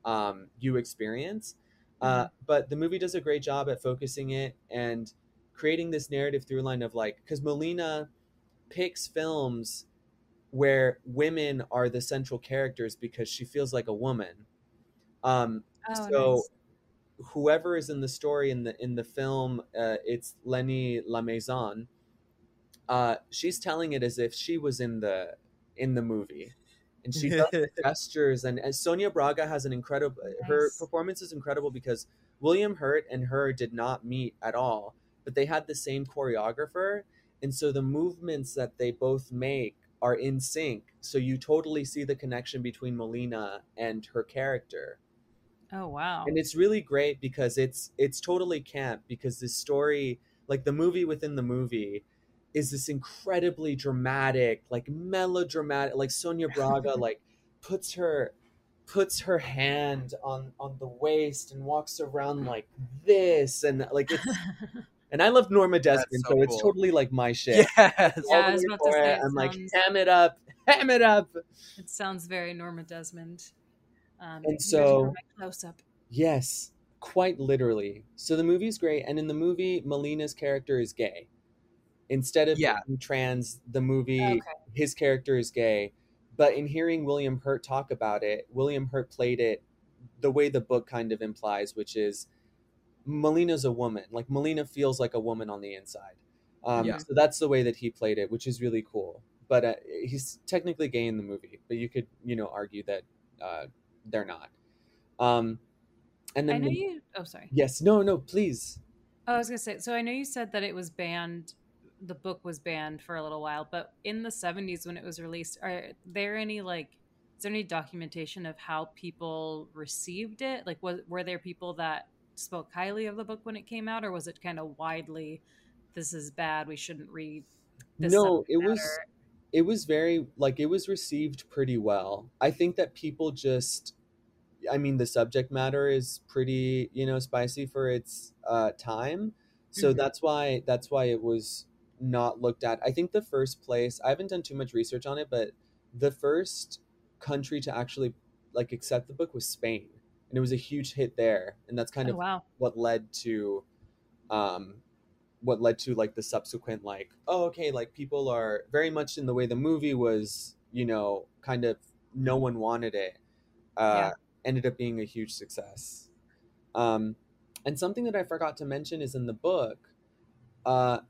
um, you experience. Uh, but the movie does a great job at focusing it and creating this narrative through line of like because molina picks films where women are the central characters because she feels like a woman. Um, oh, so nice. whoever is in the story in the in the film uh, it's Leni Lamaison uh, she's telling it as if she was in the in the movie. And she does the (laughs) gestures and, and sonia braga has an incredible her performance is incredible because william hurt and her did not meet at all but they had the same choreographer. And so the movements that they both make are in sync. So you totally see the connection between molina and her character. Oh wow. and it's really great because it's it's totally camp because this story like the movie within the movie is this incredibly dramatic like melodramatic like sonia braga (laughs) like puts her puts her hand on on the waist and walks around like this and like it's (laughs) and I love Norma Desmond, so so, it's cool. totally like my shit. Yes. Yeah, I the was way about to for say, it. it I'm like, ham it up, ham it up. it sounds very Norma Desmond. Um, And so- close up. Yes, quite literally. So the movie's great, and in the movie, Molina's character is gay. Instead of Yeah. being trans, the movie Okay. his character is gay. But in hearing William Hurt talk about it, William Hurt played it the way the book kind of implies, which is Molina's a woman. Like Molina feels like a woman on the inside. Um, Yeah. So that's the way that he played it, which is really cool. But uh, he's technically gay in the movie, but you could, you know, argue that uh, they're not. Um, and then I know the- you. Oh, sorry. yes, no, no, please. Oh, I was gonna say. So I know you said that it was banned. The book was banned for a little while, but in the '70s when it was released, are there any like? Is there any documentation of how people received it? Like, was were there people that spoke highly of the book when it came out, or was it kind of widely? This is bad. We shouldn't read. This no, it was it was very like it was received pretty well. I think that people just I mean the subject matter is pretty, you know, spicy for its uh time. So Mhm. that's why that's why it was not looked at. I think the first place, I haven't done too much research on it, but the first country to actually like accept the book was Spain. And it was a huge hit there, and that's kind Oh, of wow. what led to um what led to like the subsequent like oh okay like people are very much in the way the movie was you know kind of no one wanted it uh Yeah. ended up being a huge success um and something that i forgot to mention is in the book uh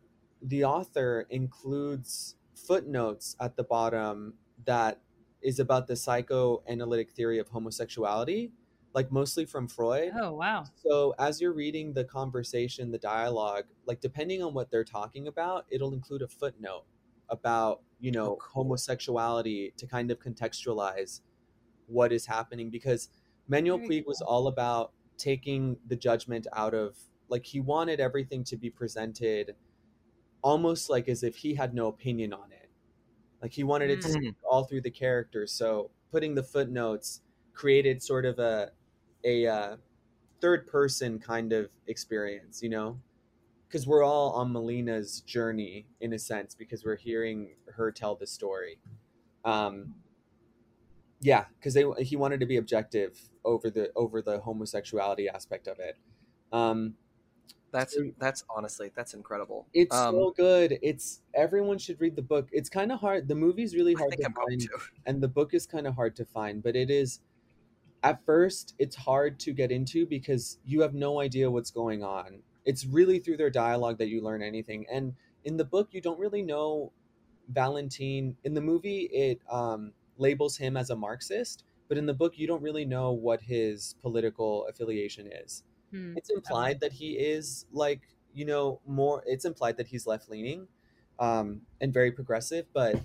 the author includes footnotes at the bottom that is about the psychoanalytic theory of homosexuality like mostly from freud Oh, wow. so as you're reading the conversation, the dialogue, like depending on what they're talking about, it'll include a footnote about, you know, Oh, cool. homosexuality to kind of contextualize what is happening because Manuel Very Puig was all about taking the judgment out of like he wanted everything to be presented almost like as if he had no opinion on it. Like he wanted it to Mm. speak all through the characters. So putting the footnotes created sort of a a uh, third person kind of experience, you know, because we're all on Molina's journey in a sense because we're hearing her tell the story. Um, yeah, because they he wanted to be objective over the over the homosexuality aspect of it. Um, That's that's honestly that's incredible. it's Um, so good. It's everyone should read the book. It's kind of hard. The movie's really hard to I'm find to. (laughs) and the book is kind of hard to find but it is at first it's hard to get into because you have no idea what's going on it's really through their dialogue that you learn anything and in the book you don't really know valentine in the movie it um, labels him as a marxist but in the book you don't really know what his political affiliation is Hmm. it's implied that he is like you know more it's implied that he's left leaning um and very progressive but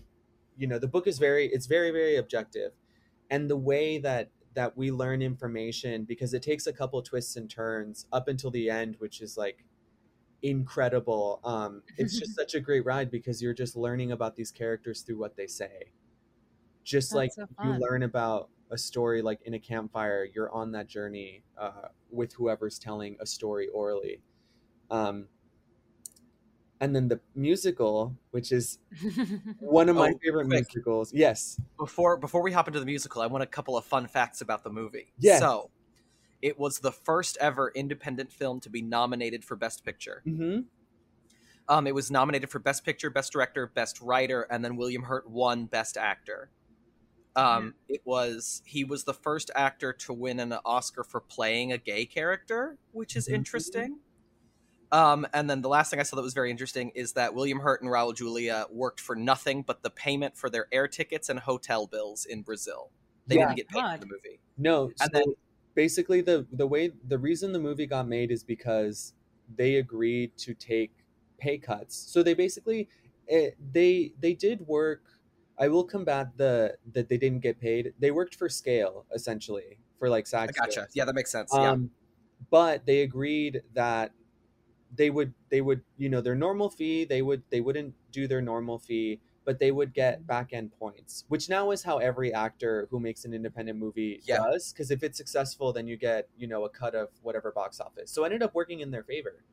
you know the book is very it's very very objective and the way that that we learn information because it takes a couple twists and turns up until the end which is like incredible um it's just (laughs) such a great ride because you're just learning about these characters through what they say just That's like so you learn about a story like in a campfire you're on that journey uh, with whoever's telling a story orally um, and then the musical which is (laughs) one of my Oh, favorite quick. musicals yes Before before we hop into the musical, I want a couple of fun facts about the movie. Yes. So, it was the first ever independent film to be nominated for Best Picture. hmm Um, it was nominated for Best Picture, Best Director, Best Writer, and then William Hurt won Best Actor. Um, It was he was the first actor to win an Oscar for playing a gay character, which is Mhm. interesting. Um, and then the last thing I saw that was very interesting is that William Hurt and Raul Julia worked for nothing but the payment for their air tickets and hotel bills in Brazil. They Yeah. didn't get paid God. for the movie. no so And then- basically the the way the reason the movie got made is because they agreed to take pay cuts so they basically it, they they did work i will combat the that they didn't get paid they worked for scale essentially for like I SAG gotcha. Yeah, that makes sense. yeah. um but they agreed that they would they would you know their normal fee they would they wouldn't do their normal fee but they would get back end points, which now is how every actor who makes an independent movie Yeah. does. Because if it's successful, then you get you know a cut of whatever box office. So it ended up working in their favor.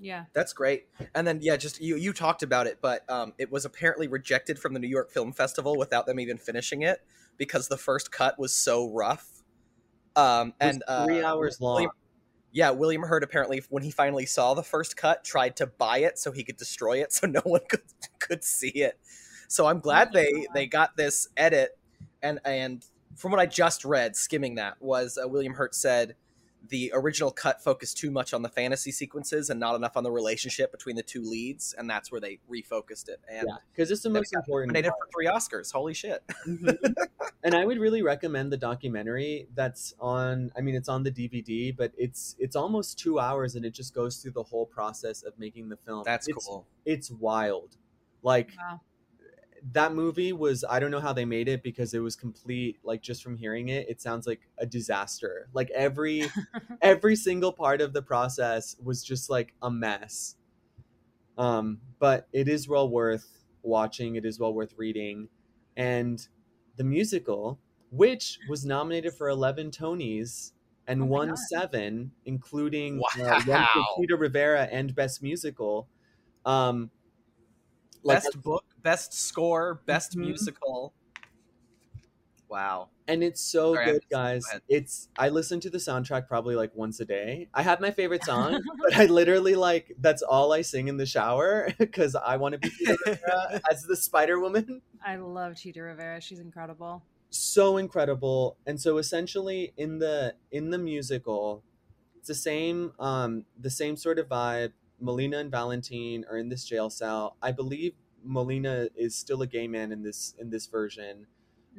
Yeah. That's great. And then yeah, just you you talked about it, but um, it was apparently rejected from the New York Film Festival without them even finishing it because the first cut was so rough. Um, It was and uh, three hours long. William- yeah, William Hurt apparently when he finally saw the first cut tried to buy it so he could destroy it (laughs) so no one could could see it. So I'm glad Oh they God. they got this edit and and from what I just read skimming that was uh, William Hurt said the original cut focused too much on the fantasy sequences and not enough on the relationship between the two leads and that's where they refocused it and yeah, because it's the they most got important. nominated for three Oscars. Holy shit. (laughs) Mhm. and I would really recommend the documentary that's on I mean it's on the DVD, but it's it's almost 2 hours and it just goes through the whole process of making the film. That's it's, cool. It's wild. Like Wow. That movie was I don't know how they made it because it was complete like just from hearing it it sounds like a disaster. Like every (laughs) every single part of the process was just like a mess. Um but it is well worth watching, it is well worth reading and the musical which was nominated for 11 Tonys and Oh won God. 7 including uh, Wow. Chita Rivera and best musical. Um like best book, best score, best Mhm. musical. Wow. and it's so Sorry, good missed it. Go guys it's i listen to the soundtrack probably like once a day i have my favorite (laughs) song but i literally like that's all i sing in the shower (laughs) because i want to be Rivera (laughs) as the spider woman I love Chita Rivera. She's incredible. so incredible and so essentially in the in the musical it's the same um the same sort of vibe molina and valentine are in this jail cell i believe molina is still a gay man in this in this version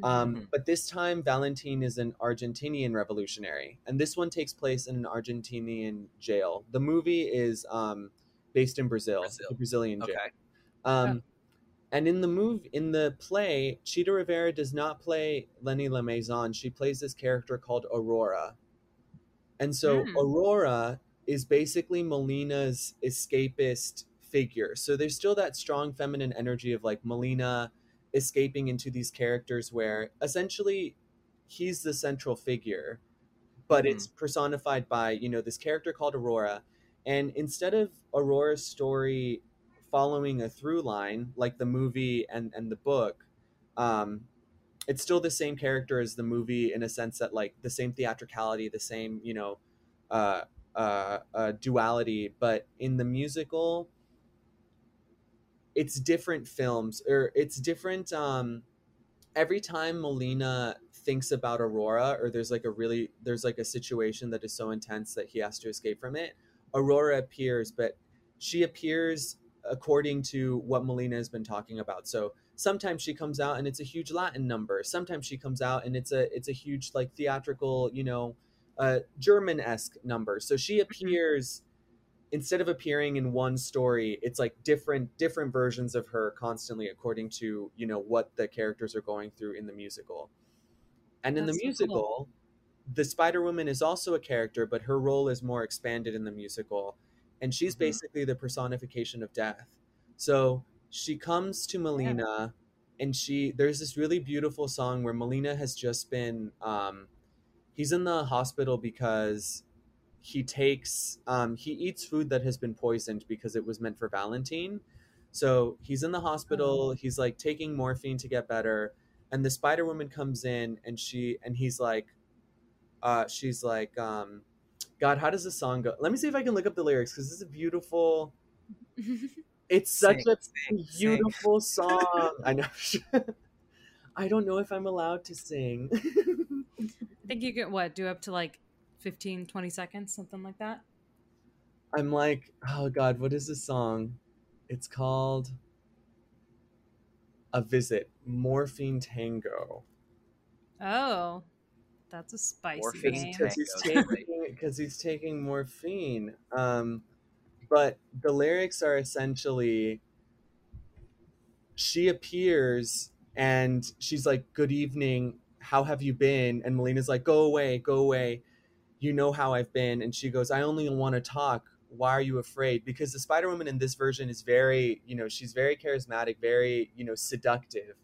Um, Mhm. But this time, Valentine is an Argentinian revolutionary, and this one takes place in an Argentinian jail. The movie is um, based in Brazil, Brazil. the Brazilian jail. Okay. Um, And in the move, in the play, Chita Rivera does not play Leni Lamaison. She plays this character called Aurora, and so Hmm. Aurora is basically Molina's escapist figure. So there's still that strong feminine energy of like Molina escaping into these characters where essentially he's the central figure, but Mhm. it's personified by, you know, this character called Aurora. And instead of Aurora's story following a through line like the movie and, and the book, um, it's still the same character as the movie in a sense that like the same theatricality, the same, you know, uh, uh, uh, duality, but in the musical, it's different films or it's different. Um, every time Molina thinks about Aurora, or there's like a really there's like a situation that is so intense that he has to escape from it. Aurora appears, but she appears according to what Molina has been talking about. So sometimes she comes out and it's a huge Latin number. Sometimes she comes out and it's a it's a huge like theatrical, you know, uh, German esque number. So she appears instead of appearing in one story, it's like different different versions of her constantly according to you know what the characters are going through in the musical. And in the so musical, cool. the Spider Woman is also a character, but her role is more expanded in the musical, and she's Mhm. basically the personification of death. So she comes to Molina, and she there's this really beautiful song where Molina has just been um, he's in the hospital because he takes um, he eats food that has been poisoned because it was meant for Valentine. So he's in the hospital. He's like taking morphine to get better, and the Spider Woman comes in, and she and he's like, uh, she's like, um, God, how does the song go? Let me see if I can look up the lyrics because this is a beautiful. (laughs) It's such Sing, a sing, sing. beautiful song. (laughs) I know. (laughs) I don't know if I'm allowed to sing. I think you can what do up to like 15, 20 seconds, something like that. I'm like, oh God, what is this song? It's called A Visit, Morphine Tango. Oh, that's a spicy Morphine. Because he's taking he's taking morphine. Um, but the lyrics are essentially she appears and she's like, Good evening, how have you been? And Molina's like, Go away, go away. You know how I've been. And she goes, I only want to talk why are you afraid because the spider woman in this version is very you know she's very charismatic very you know seductive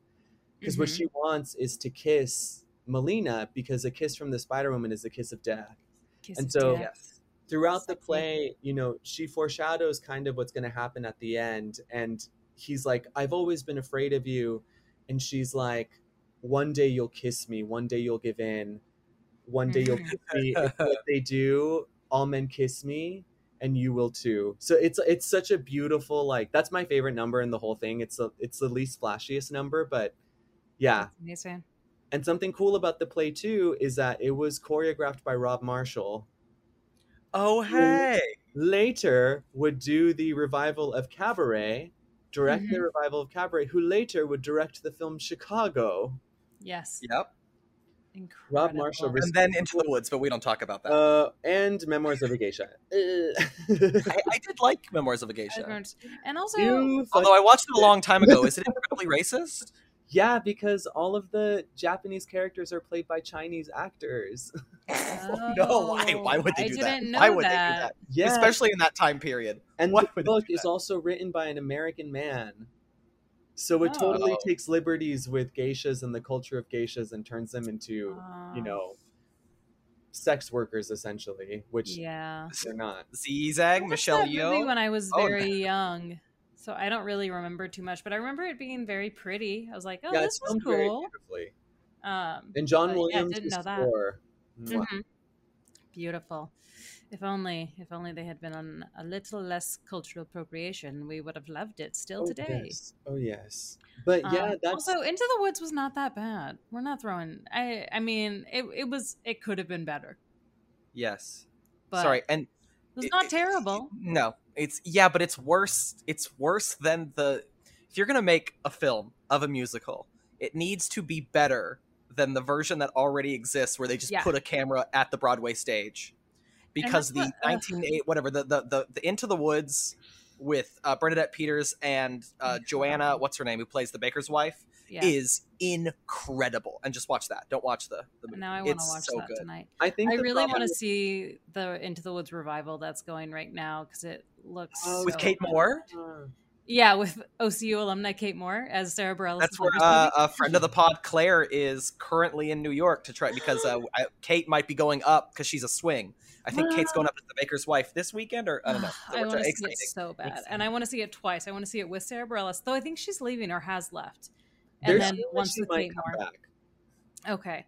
because what Mhm. she wants is to kiss molina because a kiss from the spider woman is a kiss of death Kiss and of so- death. Throughout the play, you know, she foreshadows kind of what's going to happen at the end. And he's like, I've always been afraid of you. And she's like, one day you'll kiss me. One day you'll give in. One day you'll kiss me. If what (laughs) they do, all men kiss me and you will too. So it's it's such a beautiful like that's my favorite number in the whole thing. It's the it's the least flashiest number, but yeah. That's amazing. And something cool about the play too is that it was choreographed by Rob Marshall, Oh hey. later would do the revival of Cabaret, direct the Mhm. revival of Cabaret, who later would direct the film Chicago. Yes. Yep. Incredible. Rob Marshall And then Into the Woods, but we don't talk about that. Uh, and Memoirs of a Geisha. (laughs) I, I did like Memoirs of a Geisha. And also, you fuck- Although I watched it a long time ago, is it incredibly (laughs) racist? yeah, because all of the Japanese characters are played by Chinese actors. Oh, (laughs) no, why, why would they do that? didn't know Why would that. they do that? Yeah, Especially in that time period. and why the book is also written by an American man. So it totally Oh. takes liberties with geishas and the culture of geishas and turns them into, you Oh, know, sex workers essentially, which Yeah. they're not. Zigzag, I Michelle that Yeoh. when I was Oh, very young, so I don't really remember too much. But I remember it being very pretty. I was like, "Oh, yeah, this it's was very cool." beautifully. Um, And John But, yeah, Williams didn't is know that. score. Mwah. mhm. Beautiful. If only, if only they had been on a little less cultural appropriation, we would have loved it still Oh, today. Yes. Oh yes. But yeah, Um, that's also Into the Woods was not that bad. We're not throwing. I I mean, it it was it could have been better. Yes. But Sorry, and it was it- not it- terrible. No, it's yeah, but it's worse. It's worse than the. If you're gonna make a film of a musical, it needs to be better than the version that already exists, where they just Yeah. put a camera at the Broadway stage, because the that's what- ugh. whatever the, the the the Into the Woods with uh, Bernadette Peters and uh, Joanna, what's her name, who plays the baker's wife, Yeah. is incredible. And just watch that. Don't watch the. the movie. now I want to watch so that good. tonight. I think I really want problem- to see the Into the Woods revival that's going right now because it looks Oh, With Kate good. Moore, Uh, Yeah, with OCU alumni Kate Moore as Sara Bareilles. That's where uh, a friend of the pod, Claire, is currently in New York to try because uh, (gasps) Kate might be going up because she's a swing. I think Kate's going up as the baker's wife this weekend, or I don't know. (sighs) So I want to see it so bad, Exciting. and I want to see it twice. I want to see it with Sara Bareilles, though I think she's leaving or has left, and there's then once with Kate come Moore. back. Okay,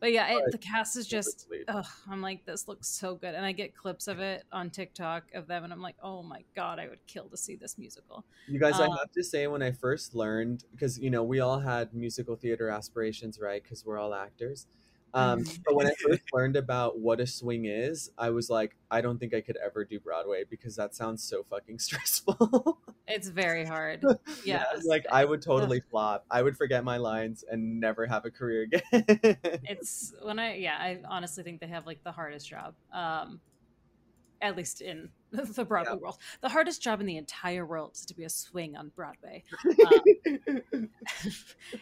but yeah, it, the cast is just. Ugh, I'm like, this looks so good, and I get clips of it on TikTok of them, and I'm like, oh my god, I would kill to see this musical. You guys, I Uh, have to say, when I first learned, because you know we all had musical theater aspirations, right? Because we're all actors. Um, (laughs) but when I first learned about what a swing is, I was like, I don't think I could ever do Broadway because that sounds so fucking (laughs) stressful. It's very hard. (laughs) Yeah, like I would totally flop. I would forget my lines and never have a career again. it's when I yeah, I honestly think they have like the hardest job. Um at least in (laughs) the Broadway world. The hardest job in the entire world is to be a swing on Broadway. (laughs) Um, (laughs)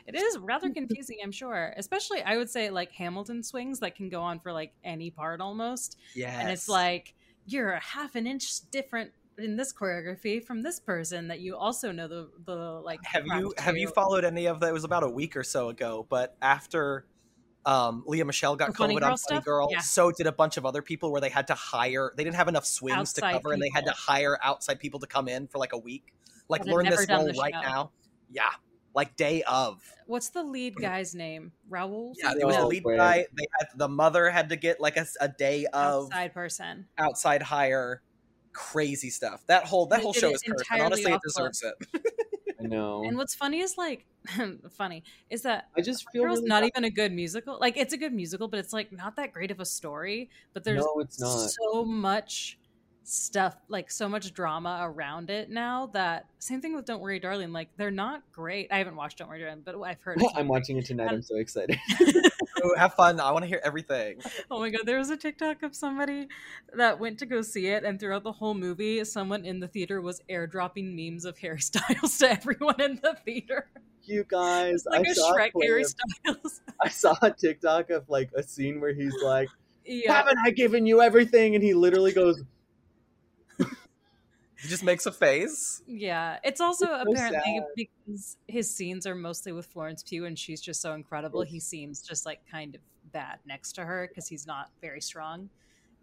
it is rather confusing, I'm sure. Especially I would say like Hamilton swings that can go on for like any part almost. Yeah, And it's like you're a half an inch different in this choreography from this person that you also know the the like have you have you followed any of that? It was about a week or so ago, but after um, Lea Michele got The Funny COVID Girl on Funny stuff? Girl, Yeah. so did a bunch of other people where they had to hire. They didn't have enough swings to Outside cover, and they had to people. hire outside people to come in for like a week. Like That had learn never this done role the right show. now. Yeah, like day of. What's the lead guy's name? Raul? Yeah, it was the No lead way. guy. They had the mother had to get like a, s- a day of outside person. outside hire. Crazy stuff. That whole that They whole did show it is cursed, and entirely honestly, it off deserves it. (laughs) Know. And what's funny is like (laughs) funny is that I just feel Girl's really not bad. even a good musical. Like it's a good musical, but it's like not that great of a story. But there's No, it's not. so much stuff, like so much drama around it now that same thing with Don't Worry Darling. Like they're not great. I haven't watched Don't Worry Darling, but I've heard it's (laughs) I'm watching it tonight. Um, I'm so excited. (laughs) Have fun. I want to hear everything. (laughs) Oh my god, there was a TikTok of somebody that went to go see it, and throughout the whole movie, someone in the theater was airdropping memes of Harry Styles (laughs) to everyone in the theater. you guys, Like I a saw a Shrek Harry Styles. (laughs) I saw a TikTok of like a scene where he's like, yeah. "Haven't I given you everything?" And he literally goes, He just makes a face. Yeah, it's also It's apparently because his scenes are mostly with Florence Pugh, and she's just so incredible. He seems just like kind of bad next to her because he's not very strong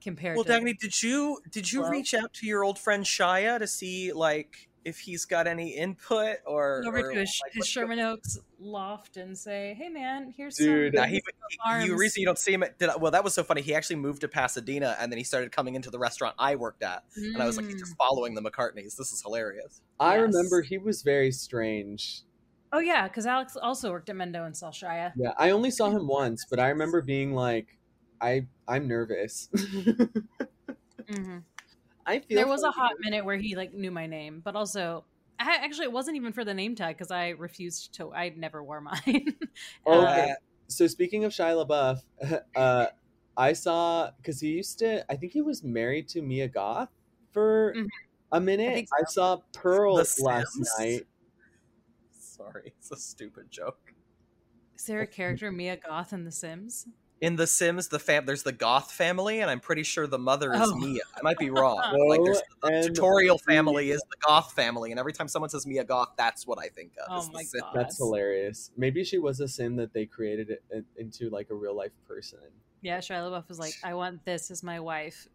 compared Well, to. Dagny, did you did you reach out to your old friend Shia to see like if he's got any input or, over or, to his, like, his what's Sherman Oaks loft and say, "Hey, man, here's Dude. some." Nah, he, arms. he, you reason you don't see him. At, did I, well, that was so funny. He actually moved to Pasadena, and then he started coming into the restaurant I worked at, and I was like, he's Mm. just following the McCartneys. This is hilarious. I Yes. remember he was very strange. Oh yeah, because Alex also worked at Mendo and Salshaya. Yeah, I only saw him once, but I remember being like, I I'm nervous. (laughs) hmm I feel There was for a you. hot minute where he like knew my name, but also. I, actually, it wasn't even for the name tag because I refused to. I never wore mine. (laughs) Oh, Uh. So speaking of Shia LaBeouf, (laughs) uh, I saw because he used to. I think he was married to Mia Goth for Mhm. a minute. I, so. saw Pearl last night. Sorry, it's a stupid joke. Is there a character Mia Goth in The Sims? In The Sims, the fam there's the Goth family, and I'm pretty sure the mother is Oh. Mia. I might be wrong. No, like there's (laughs) the and tutorial family is the Goth family, and every time someone says Mia Goth, that's what I think of. Oh is the my Sim. God. That's hilarious. Maybe she was a sim that they created it in- into like a real life person. Yeah, Shia LaBeouf was like, (laughs) "I want this as my wife.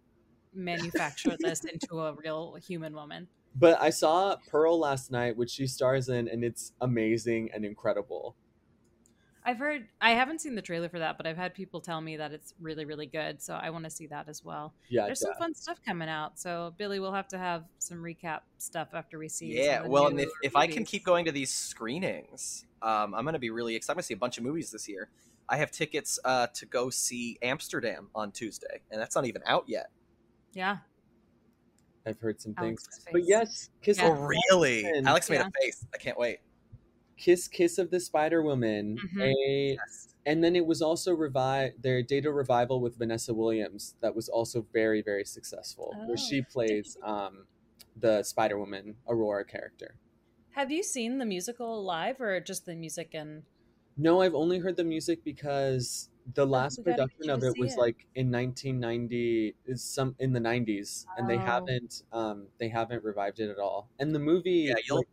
Manufacture (laughs) this into a real human woman." But I saw Pearl last night, which she stars in, and it's amazing and incredible. I've heard. I haven't seen the trailer for that, but I've had people tell me that it's really, really good. So I want to see that as well. Yeah, There's some fun stuff coming out. So Billy, we'll have to have some recap stuff after we see. Yeah, of well, and new if, if I can keep going to these screenings, um, I'm going to be really excited. I'm going to see a bunch of movies this year. I have tickets uh, to go see Amsterdam on Tuesday, and that's not even out yet. yeah, I've heard some things. Alex's But yes, Kiss, Yeah. Oh, really? Alex made Yeah. a face. I can't wait. Kiss, Kiss of the Spider Woman, Mhm. a Yes. and then it was also revive their data revival with Vanessa Williams that was also very very successful, Oh, where she plays um, the Spider Woman Aurora character. Have you seen the musical live or just the music and? No, I've only heard the music because the last we production of it was it. like in 1990 is some in the 90s and they Oh. haven't um they haven't revived it at all. And the movie Yeah, you'll like,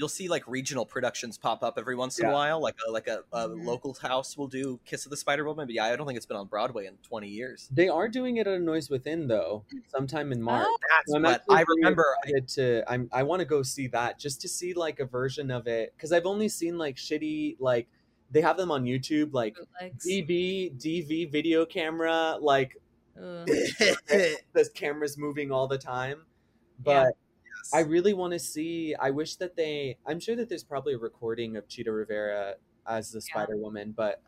you'll see like regional productions pop up every once in Yeah. a while. Like a, like a, a Mhm. local house will do Kiss of the Spider Woman, but yeah, I don't think it's been on Broadway in 20 years. they are doing it at a Noise Within though, sometime in March. Oh, That's So I'm what I remember. I- excited to I'm I want to go see that just to see like a version of it because I've only seen like shitty like they have them on YouTube like bootlegs. DV DV video camera like Ugh. (laughs) (laughs) the camera's moving all the time, but Yes. I really want to see. I wish that they. I'm sure that there's probably a recording of Chita Rivera as the Spider Woman, but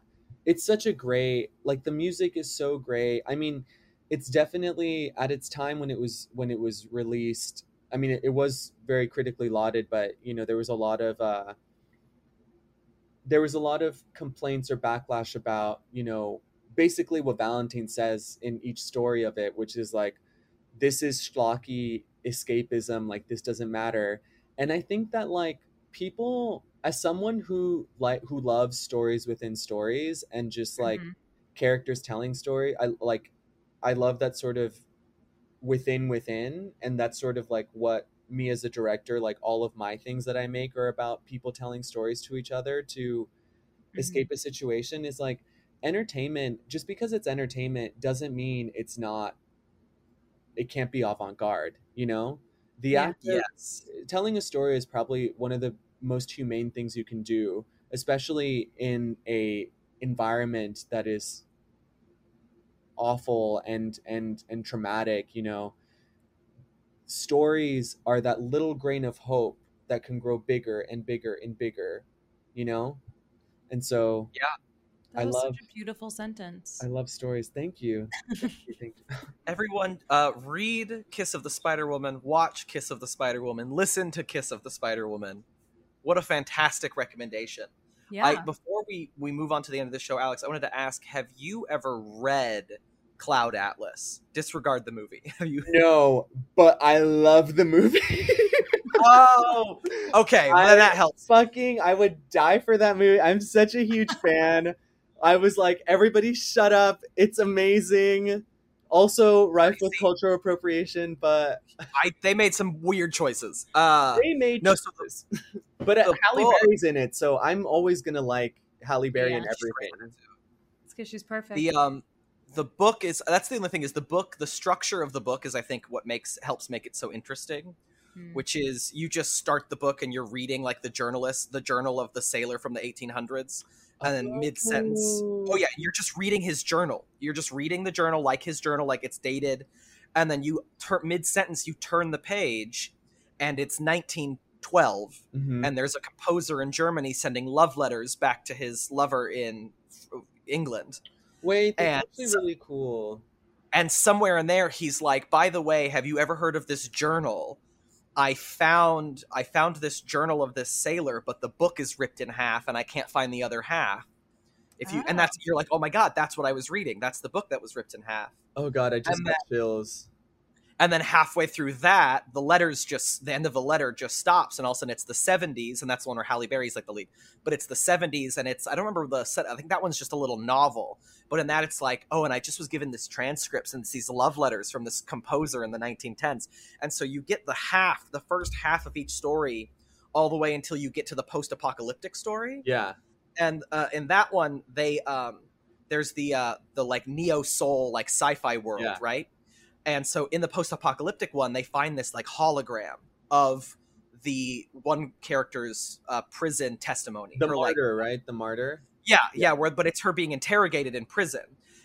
it's such a great. Like the music is so great. I mean, it's definitely at its time when it was when it was released. I mean, it, it was very critically lauded, but you know there was a lot of. uh there was a lot of complaints or backlash about you know basically what Valentine says in each story of it, which is like, this is schlocky escapism, like this doesn't matter. And I think that like people as someone who like who loves stories within stories and just like Mhm. characters telling story, I like I love that sort of within within and that's sort of like what me as a director like all of my things that I make are about people telling stories to each other to Mhm. escape a situation is like entertainment just because it's entertainment doesn't mean it's not it can't be avant-garde you know the Yeah. act of yes. telling a story is probably one of the most humane things you can do especially in a environment that is awful and and and traumatic you know stories are that little grain of hope that can grow bigger and bigger and bigger you know and so That I was love- such a beautiful sentence. i love stories thank you thank you, thank you. (laughs) Everyone, uh, read Kiss of the Spider Woman, watch Kiss of the Spider Woman, listen to Kiss of the Spider Woman. What a fantastic recommendation! yeah. I, before we we move on to the end of the show, Alex, I wanted to ask: Have you ever read Cloud Atlas? Disregard the movie. (laughs) Have you? no but i love the movie (laughs) oh, okay. Well, then that helps. fucking i would die for that movie i'm such a huge fan i was like everybody shut up it's amazing Also rife with cultural appropriation, but I they made some weird choices. Uh, they made no, so choices. but uh, the Halle book- Berry's in it, so I'm always gonna like Halle Berry Yeah. and everything. It's because she's perfect. the um the book is that's the only thing is the book the structure of the book is I think what makes helps make it so interesting. Hmm. which is you just start the book and you're reading like the journalist, the journal of the sailor from the 1800s, and then mid sentence, oh yeah, you're just reading his journal. You're just reading the journal like his journal, like it's dated, and then you turn mid sentence, you turn the page, and it's 1912, Mhm. and there's a composer in Germany sending love letters back to his lover in England. Wait, that's and actually really cool. and somewhere in there he's like by the way have you ever heard of this journal i found i found this journal of this sailor but the book is ripped in half and i can't find the other half. If you and ah. that's you're like oh my god that's what i was reading. That's the book that was ripped in half. Oh god, I just And got chills. and then halfway through that the letters just the end of the letter just stops and all of a sudden it's the 70s and that's the one where halle berry's like the lead but it's the 70s and it's i don't remember the set i think that one's just a little novel but in that it's like oh and i just was given this transcripts and these love letters from this composer in the 1910s and so you get the half the first half of each story all the way until you get to the post-apocalyptic story Yeah. and uh, in that one they um there's the uh the like neo soul like sci-fi world Yeah. right and so in the post-apocalyptic one they find this like hologram of the one character's uh, prison testimony The Her, like- martyr, right? The martyr. Yeah, yeah, where but it's her being interrogated in prison.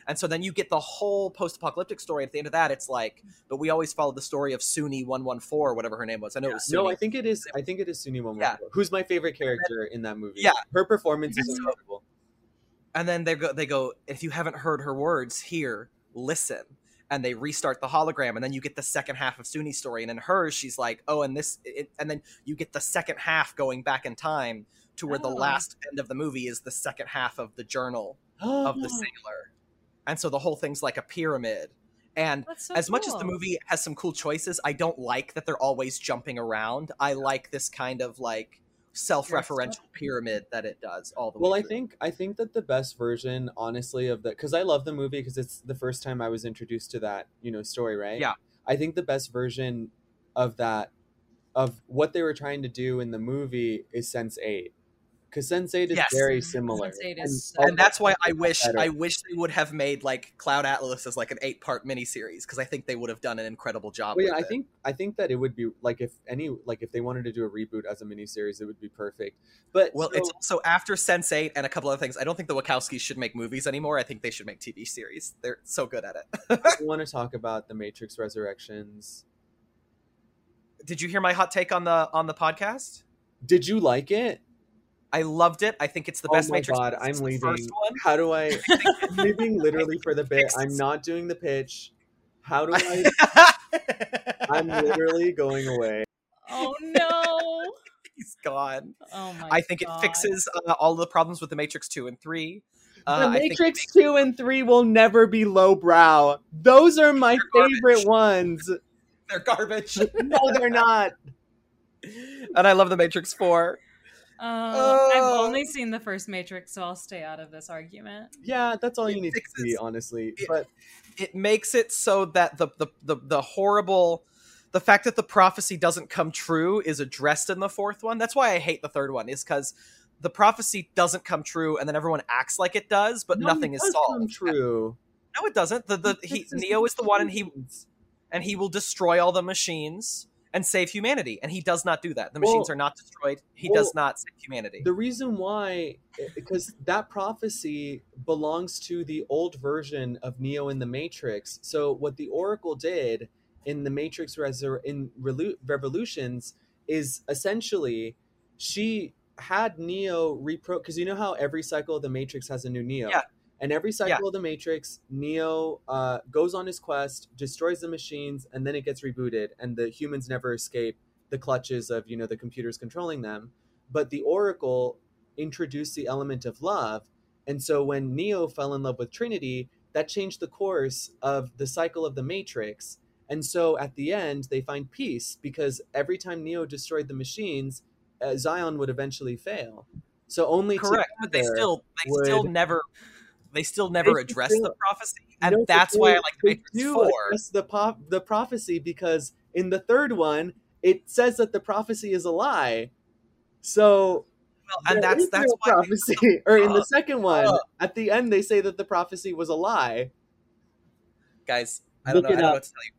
And so then you get the whole post-apocalyptic story. At the end of that, it's like, but we always follow the story of Suni one one four, whatever her name was. I know it was Suni. No, I think it is. I think it is Suni Momoa. Yeah. Who's my favorite character in that movie? Yeah. Her performance is incredible. and then they go they go if you haven't heard her words here listen and they restart the hologram and then you get the second half of Suni's story and in hers she's like oh and this it, and then you get the second half going back in time to where the Oh. last end of the movie is the second half of the journal of the (gasps) sailor. And so the whole thing's like a pyramid. And so as much as the movie has some cool choices i don't like that they're always jumping around. I like this kind of like self-referential pyramid that it does all the well, way I think I think that the best version, honestly, of that because I love the movie because it's the first time I was introduced to that you know story, right? Yeah. I think the best version of that of what they were trying to do in the movie is Sense8 because Sense8 is Yes. very similar, is and, so- and that's why I wish better. I wish they would have made like Cloud Atlas as like an eight part miniseries because I think they would have done an incredible job. Well, yeah, with I it. think I think that it would be like if any like if they wanted to do a reboot as a miniseries, it would be perfect. But Well, so- it's also after Sense8 and a couple other things. I don't think the Wachowskis should make movies anymore. I think they should make TV series. They're so good at it. I (laughs) want to talk about the Matrix Resurrections. Did you hear my hot take on the on the podcast? Did you like it? I loved it. I think it's the oh best my Matrix. god, I'm leaving. First one. How do I? (laughs) I'm leaving (laughs) literally for the bit. I'm not doing the pitch. How do I? (laughs) I'm literally going away. Oh no! He's gone. Oh my! I think it fixes uh, all the problems with the Matrix two and three. Uh, the I think Matrix two and three will never be lowbrow. Those are my They're garbage. favorite ones. they're garbage. No, they're not. and I love the Matrix four. Uh, I've Oh. only seen the first Matrix, so I'll stay out of this argument. Yeah, that's all It you need to fixes- see, honestly. it- But it makes it so that the, the the the horrible the fact that the prophecy doesn't come true is addressed in the fourth one that's why i hate the third one is because the prophecy doesn't come true and then everyone acts like it does but no, nothing it is does solved Come true. no it doesn't the, the he, neo is the one and he and he will destroy all the machines and save humanity and he does not do that the machines Well- are not destroyed he well, does not save humanity The reason why, eh, because that prophecy belongs to the old version of Neo in the Matrix. So what the Oracle did in the Matrix Resur- in Relu- Revolutions is essentially she had Neo repro because you know how every cycle of the Matrix has a new Neo. Yeah. And every cycle Yeah. of the Matrix, Neo uh, goes on his quest, destroys the machines, and then it gets rebooted, and the humans never escape the clutches of you know the computers controlling them. But the oracle introduced the element of love and so when neo fell in love with trinity that changed the course of the cycle of the matrix. And so at the end they find peace because every time neo destroyed the machines uh, zion would eventually fail. So only correct but they still they still never they still never They address still- the prophecy, and No, that's why I like they Matrix do Four. address the pop the prophecy because in the third one it says that the prophecy is a lie. So Well, and that's that's why prophecy. (laughs) or in the second one, uh. at the end they say that the prophecy was a lie. guys. I don't know. I don't know what to tell you.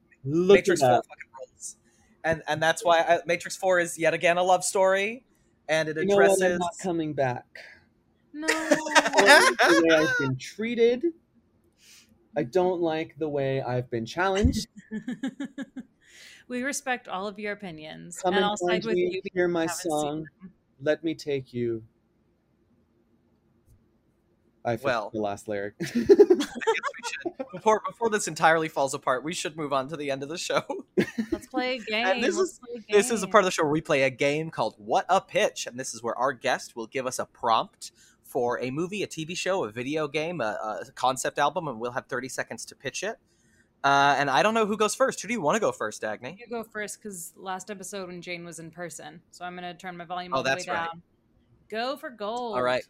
Look Matrix Four fucking rolls, and and that's why I, Matrix Four is yet again a love story, and it You know addresses. I'm not coming back. No. the way I've been treated. I don't like the way I've been challenged. (laughs) we respect all of your opinions, Come and and I'll side find with me, you. hear my you haven't seen song. Let me take you. I forgot Well. the last lyric. (laughs) I guess we should before before this entirely falls apart. We should move on to the end of the show. Let's play a game. (laughs) And this Let's is- play a This is a part of the show where we play a game called What a Pitch, and this is where our guest will give us a prompt for a movie, a TV show, a video game, a, a concept album, and we'll have 30 seconds to pitch it. Uh, and I don't know who goes first. Who do you want to go first, Dagny? You go first because last episode when Jane was in person, so I'm gonna turn my volume Oh, all the way that's right. down. Go for gold. All right.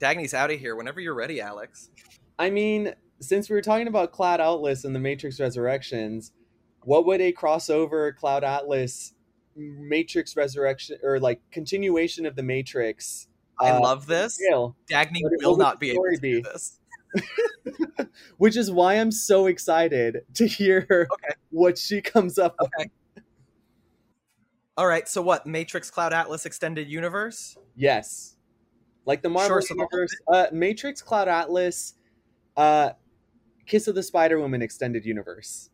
Dagny's out of here whenever you're ready, Alex. I mean, since we were talking about Cloud Atlas and the Matrix Resurrections, what would a crossover Cloud Atlas Matrix Resurrection or like continuation of the Matrix? I uh, love this. Dagny will not be able to do this. (laughs) Which is why I'm so excited to hear Okay. what she comes up with. All right. So what? Matrix Cloud Atlas Extended Universe? Yes. Like the Marvel Sure, Universe, uh, Matrix, Cloud Atlas, uh, Kiss of the Spider Woman extended universe.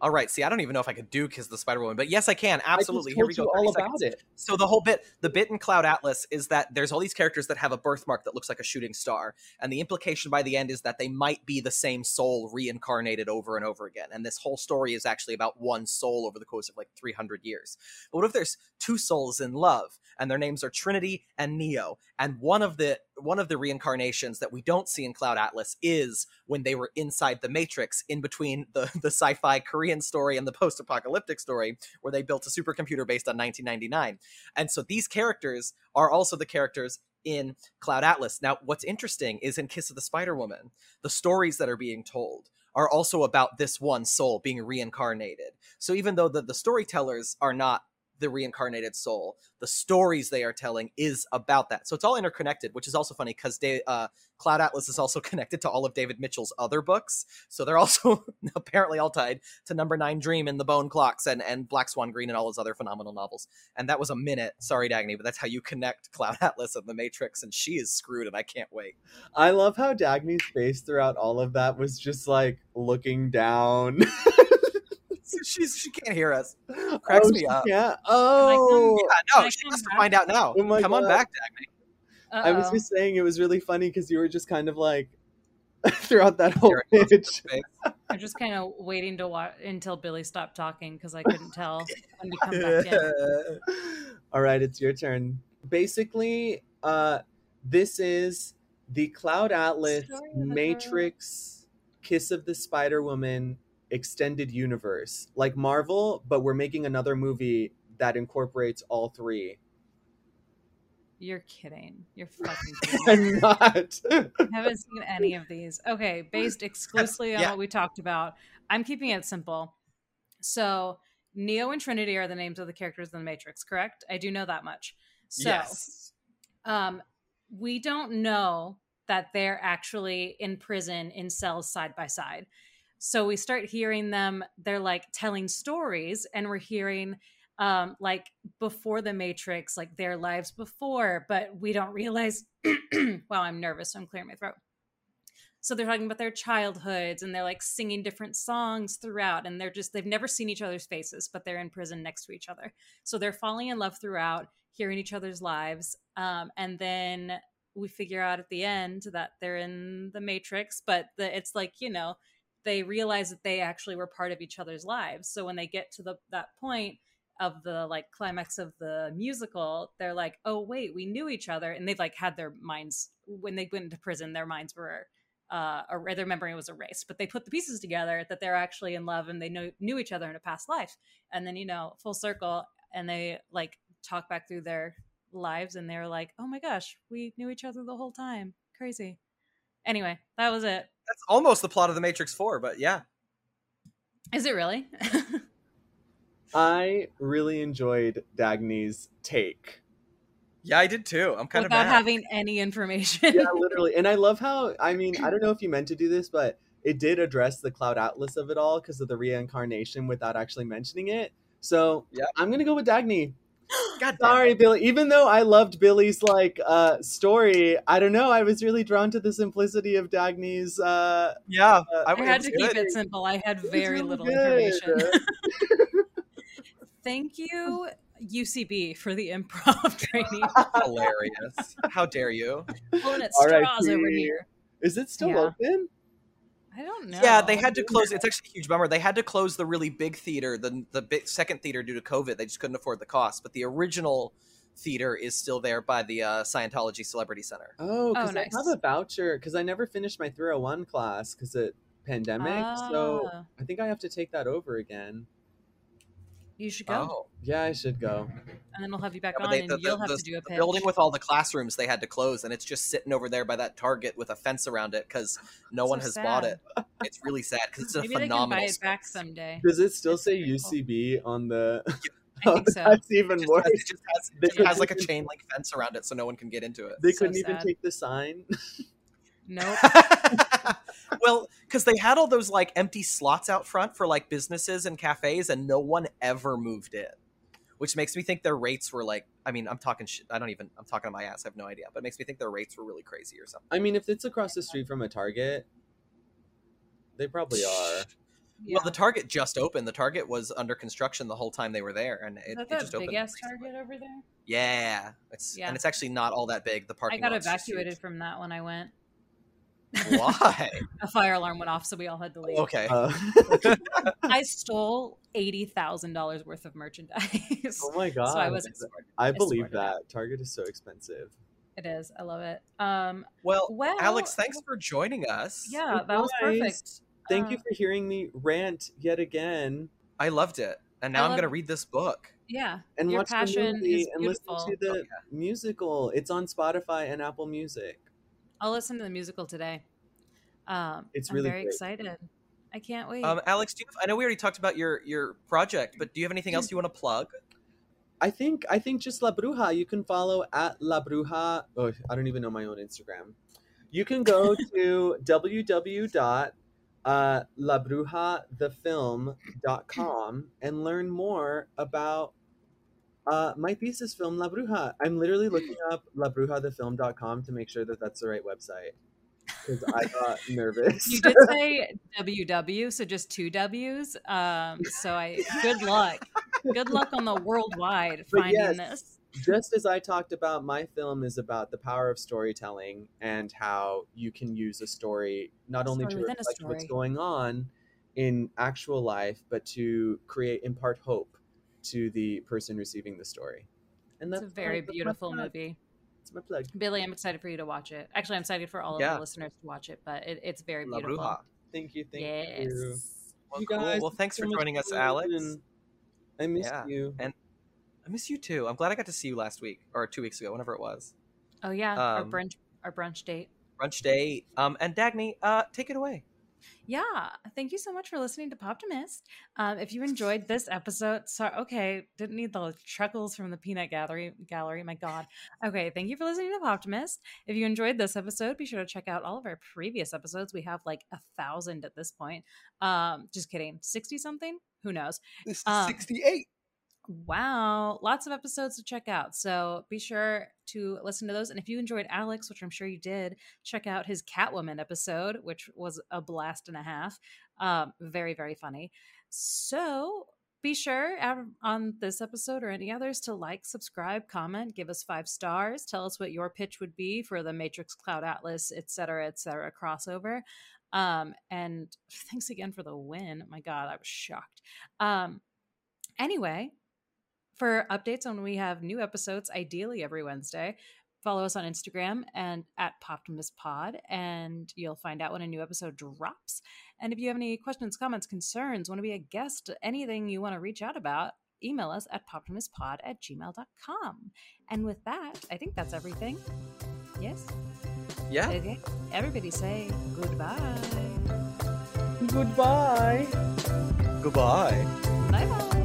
All right. See, I don't even know if I could do Kiss the Spider Woman, but yes, I can. Absolutely. I Here we go. all 30 about it. So the whole bit, the bit in Cloud Atlas is that there's all these characters that have a birthmark that looks like a shooting star, and the implication by the end is that they might be the same soul reincarnated over and over again. And this whole story is actually about one soul over the course of like 300 years. But what if there's two souls in love, and their names are Trinity and Neo, and one of the one of the reincarnations that we don't see in Cloud Atlas is when they were inside the Matrix, in between the (laughs) the sci-fi Korean story and the post-apocalyptic story, where they built a supercomputer based on 1999. And so these characters are also the characters in Cloud Atlas. Now, what's interesting is in Kiss of the Spider Woman, the stories that are being told are also about this one soul being reincarnated. So even though the, the storytellers are not the reincarnated soul, the stories they are telling is about that. So it's all interconnected, which is also funny because uh, Cloud Atlas is also (laughs) connected to all of David Mitchell's other books. So they're also (laughs) apparently all tied to Number Nine Dream and The Bone Clocks and, and Black Swan Green and all his other phenomenal novels. And that was a minute. Sorry, Dagny, but that's how you connect (laughs) Cloud Atlas and The Matrix. And she is screwed, and I can't wait. I love how Dagny's face throughout all of that was just like looking down. (laughs) She's she can't hear us. Cracks oh, me she up. can't? Oh, Yeah, no, she come has to find out now. Oh my Come on back, Dagny. I was just saying it was really funny because you were just kind of like (laughs) throughout that whole Staring pitch. I'm just kind of waiting to watch until Billy stopped talking because I couldn't tell when to come back in. (laughs) All right, it's your turn. Basically, uh, this is the Cloud Atlas Story of a girl. Matrix Kiss of the Spider Woman extended universe, like Marvel, but we're making another movie that incorporates all three. You're kidding. You're (laughs) fucking kidding. I'm not. I haven't seen any of these. Okay, based (laughs) exclusively on yeah. what we talked about. I'm keeping it simple. So, Neo and Trinity are the names of the characters in the Matrix, correct? I do know that much. So, yes. um, we don't know that they're actually in prison in cells side by side. So we start hearing them, they're like telling stories, and we're hearing um like before the matrix like their lives before but we don't realize (clears throat) wow i'm nervous so i'm clearing my throat. So they're talking about their childhoods and they're like singing different songs throughout and they're just they've never seen each other's faces but they're in prison next to each other. So they're falling in love throughout hearing each other's lives um, and then we figure out at the end that they're in the matrix but the, it's like you know they realize that they actually were part of each other's lives. So when they get to the that point of the like climax of the musical they're like oh wait we knew each other and they've like had their minds when they went into prison their minds were uh or their memory was erased. But they put the pieces together that they're actually in love and they knew, knew each other in a past life. And then you know full circle and they like talk back through their lives and they're like oh my gosh we knew each other the whole time. Crazy Anyway, that was it. That's almost the plot of the Matrix Four, but yeah. Is it really? (laughs) I really enjoyed Dagny's take. Yeah, I did too. I'm kind Without of mad. having any information. Yeah, literally. And I (laughs) love how I mean, I don't know if you meant to do this, but it did address the cloud atlas of it all because of the reincarnation without actually mentioning it. So Yeah. I'm gonna go with Dagny. (gasps) God Sorry, it. Billy. Even though I loved Billy's like uh story, I don't know. I was really drawn to the simplicity of Dagny's. Uh, Yeah, Uh, I, I had it to was keep good. it simple. I had very really little good. information. (laughs) Thank you, (laughs) UCB, for the improv (laughs) training. Hilarious. How dare you? Pulling at straws over here. Is it still Yeah. open? I don't know. Yeah, they had to close. It's actually a huge bummer. They had to close the really big theater, the the big second theater, due to COVID. They just couldn't afford the cost. But the original theater is still there by the uh, Scientology Celebrity Center. Oh, because nice. I have a voucher because I never finished my 301 class because of pandemic. So Ah, I think I have to take that over again. You should go, Oh, Yeah, I should go. and then we'll have you back Yeah, on, they- and the, you'll the- have the- to do a the pitch. building with all the classrooms they had to close, and it's just sitting over there by that Target with a fence around it because no So one has bought it. It's really sad because it's a Maybe they can buy it back someday. Does it still It's say beautiful. UCB on the? (laughs) I think so. That's even It just, worse. has, it just has, (laughs) They it just has couldn't like a chain link fence around it, so no one can get into it. They So couldn't even take the sign. (laughs) Nope. Well, because they had all those like empty slots out front for like businesses and cafes, and no one ever moved in, which makes me think their rates were like. I mean, I'm talking shit. I don't even. I'm talking to my ass. I have no idea, but it makes me think their rates were really crazy or something. I mean, if it's across the street from a Target, they probably are. Yeah. Well, the Target just opened. The Target was under construction the whole time they were there, and it, Is it that just that big opened. ass recently. Target over there? Yeah, it's Yeah. and it's actually not all that big. The I parking. got lot's just evacuated from that when I went. Why? (laughs) A fire alarm went off, so we all had to leave. okay. Uh, (laughs) I stole eighty thousand dollars worth of merchandise. oh my god! (laughs) So I was. I I believe snorted that Target is so expensive. It is. I love it. Um. Well, Well, Alex, thanks for joining us. Yeah, that was perfect. Thank you Uh, for hearing me rant yet again I loved it, and now I I'm gonna read this book. Yeah. and Your watch the movie is and listen to the Oh, yeah. musical. It's on Spotify and Apple Music. I'll listen to the musical today. Um, It's I'm really very great. excited. I can't wait. Um, Alex, do you have, I know we already talked about your your project, but do you have anything else you want to plug? I think I think just La Bruja. You can follow at La Bruja. Oh, I don't even know my own Instagram. You can go (laughs) to www. Uh, labrujathefilm.com and learn more about uh, my thesis film La Bruja. I'm literally (laughs) looking up labrujathefilm.com to make sure that that's the right website because I got (laughs) nervous. you did say (laughs) WW, so just two W's. Um, so I good luck. Good luck on the worldwide finding yes, this. just as I talked about, my film is about the power of storytelling and how you can use a story not only Story to reflect what's going on in actual life, but to create impart hope to the person receiving the story. And It's that's a very that's my beautiful plug. movie. It's my plug. Billy, I'm excited for you to watch it. Actually, I'm excited for all of Yeah. the listeners to watch it, but it, it's very La beautiful. Bruja. Thank you. Thank yes. you. Well, You cool. well, thanks so for joining us, fun, Alex. and I miss Yeah. you. And- I miss you too. I'm glad I got to see you last week or two weeks ago, whenever it was. Oh yeah, our Um, brunch our brunch date. Brunch day. Um, and Dagny, uh, take it away. Yeah, thank you so much for listening to Poptimist. Um, if you enjoyed this episode, so okay, didn't need the chuckles from the peanut gallery. Gallery, my God. Okay, thank you for listening to Poptimist. If you enjoyed this episode, be sure to check out all of our previous episodes. We have like a thousand at this point. Um, just kidding, sixty something. Who knows? This is Um, 68. Wow, lots of episodes to check out. So be sure to listen to those. And if you enjoyed Alex, which I'm sure you did, check out his Catwoman episode, which was a blast and a half. Um, very, very funny. So be sure on this episode or any others to like, subscribe, comment, give us five stars, tell us what your pitch would be for the Matrix Cloud Atlas, et cetera, et cetera, crossover. Um, and thanks again for the win. My God, I was shocked. Um, anyway, for updates on when we have new episodes, ideally every Wednesday, follow us on Instagram and at PoptimistPod, and you'll find out when a new episode drops. And if you have any questions, comments, concerns, want to be a guest, anything you want to reach out about, email us at poptimistpod at gmail.com. And with that, I think that's everything. Yes? Yeah. Okay. everybody say goodbye. Goodbye. Goodbye. Bye bye.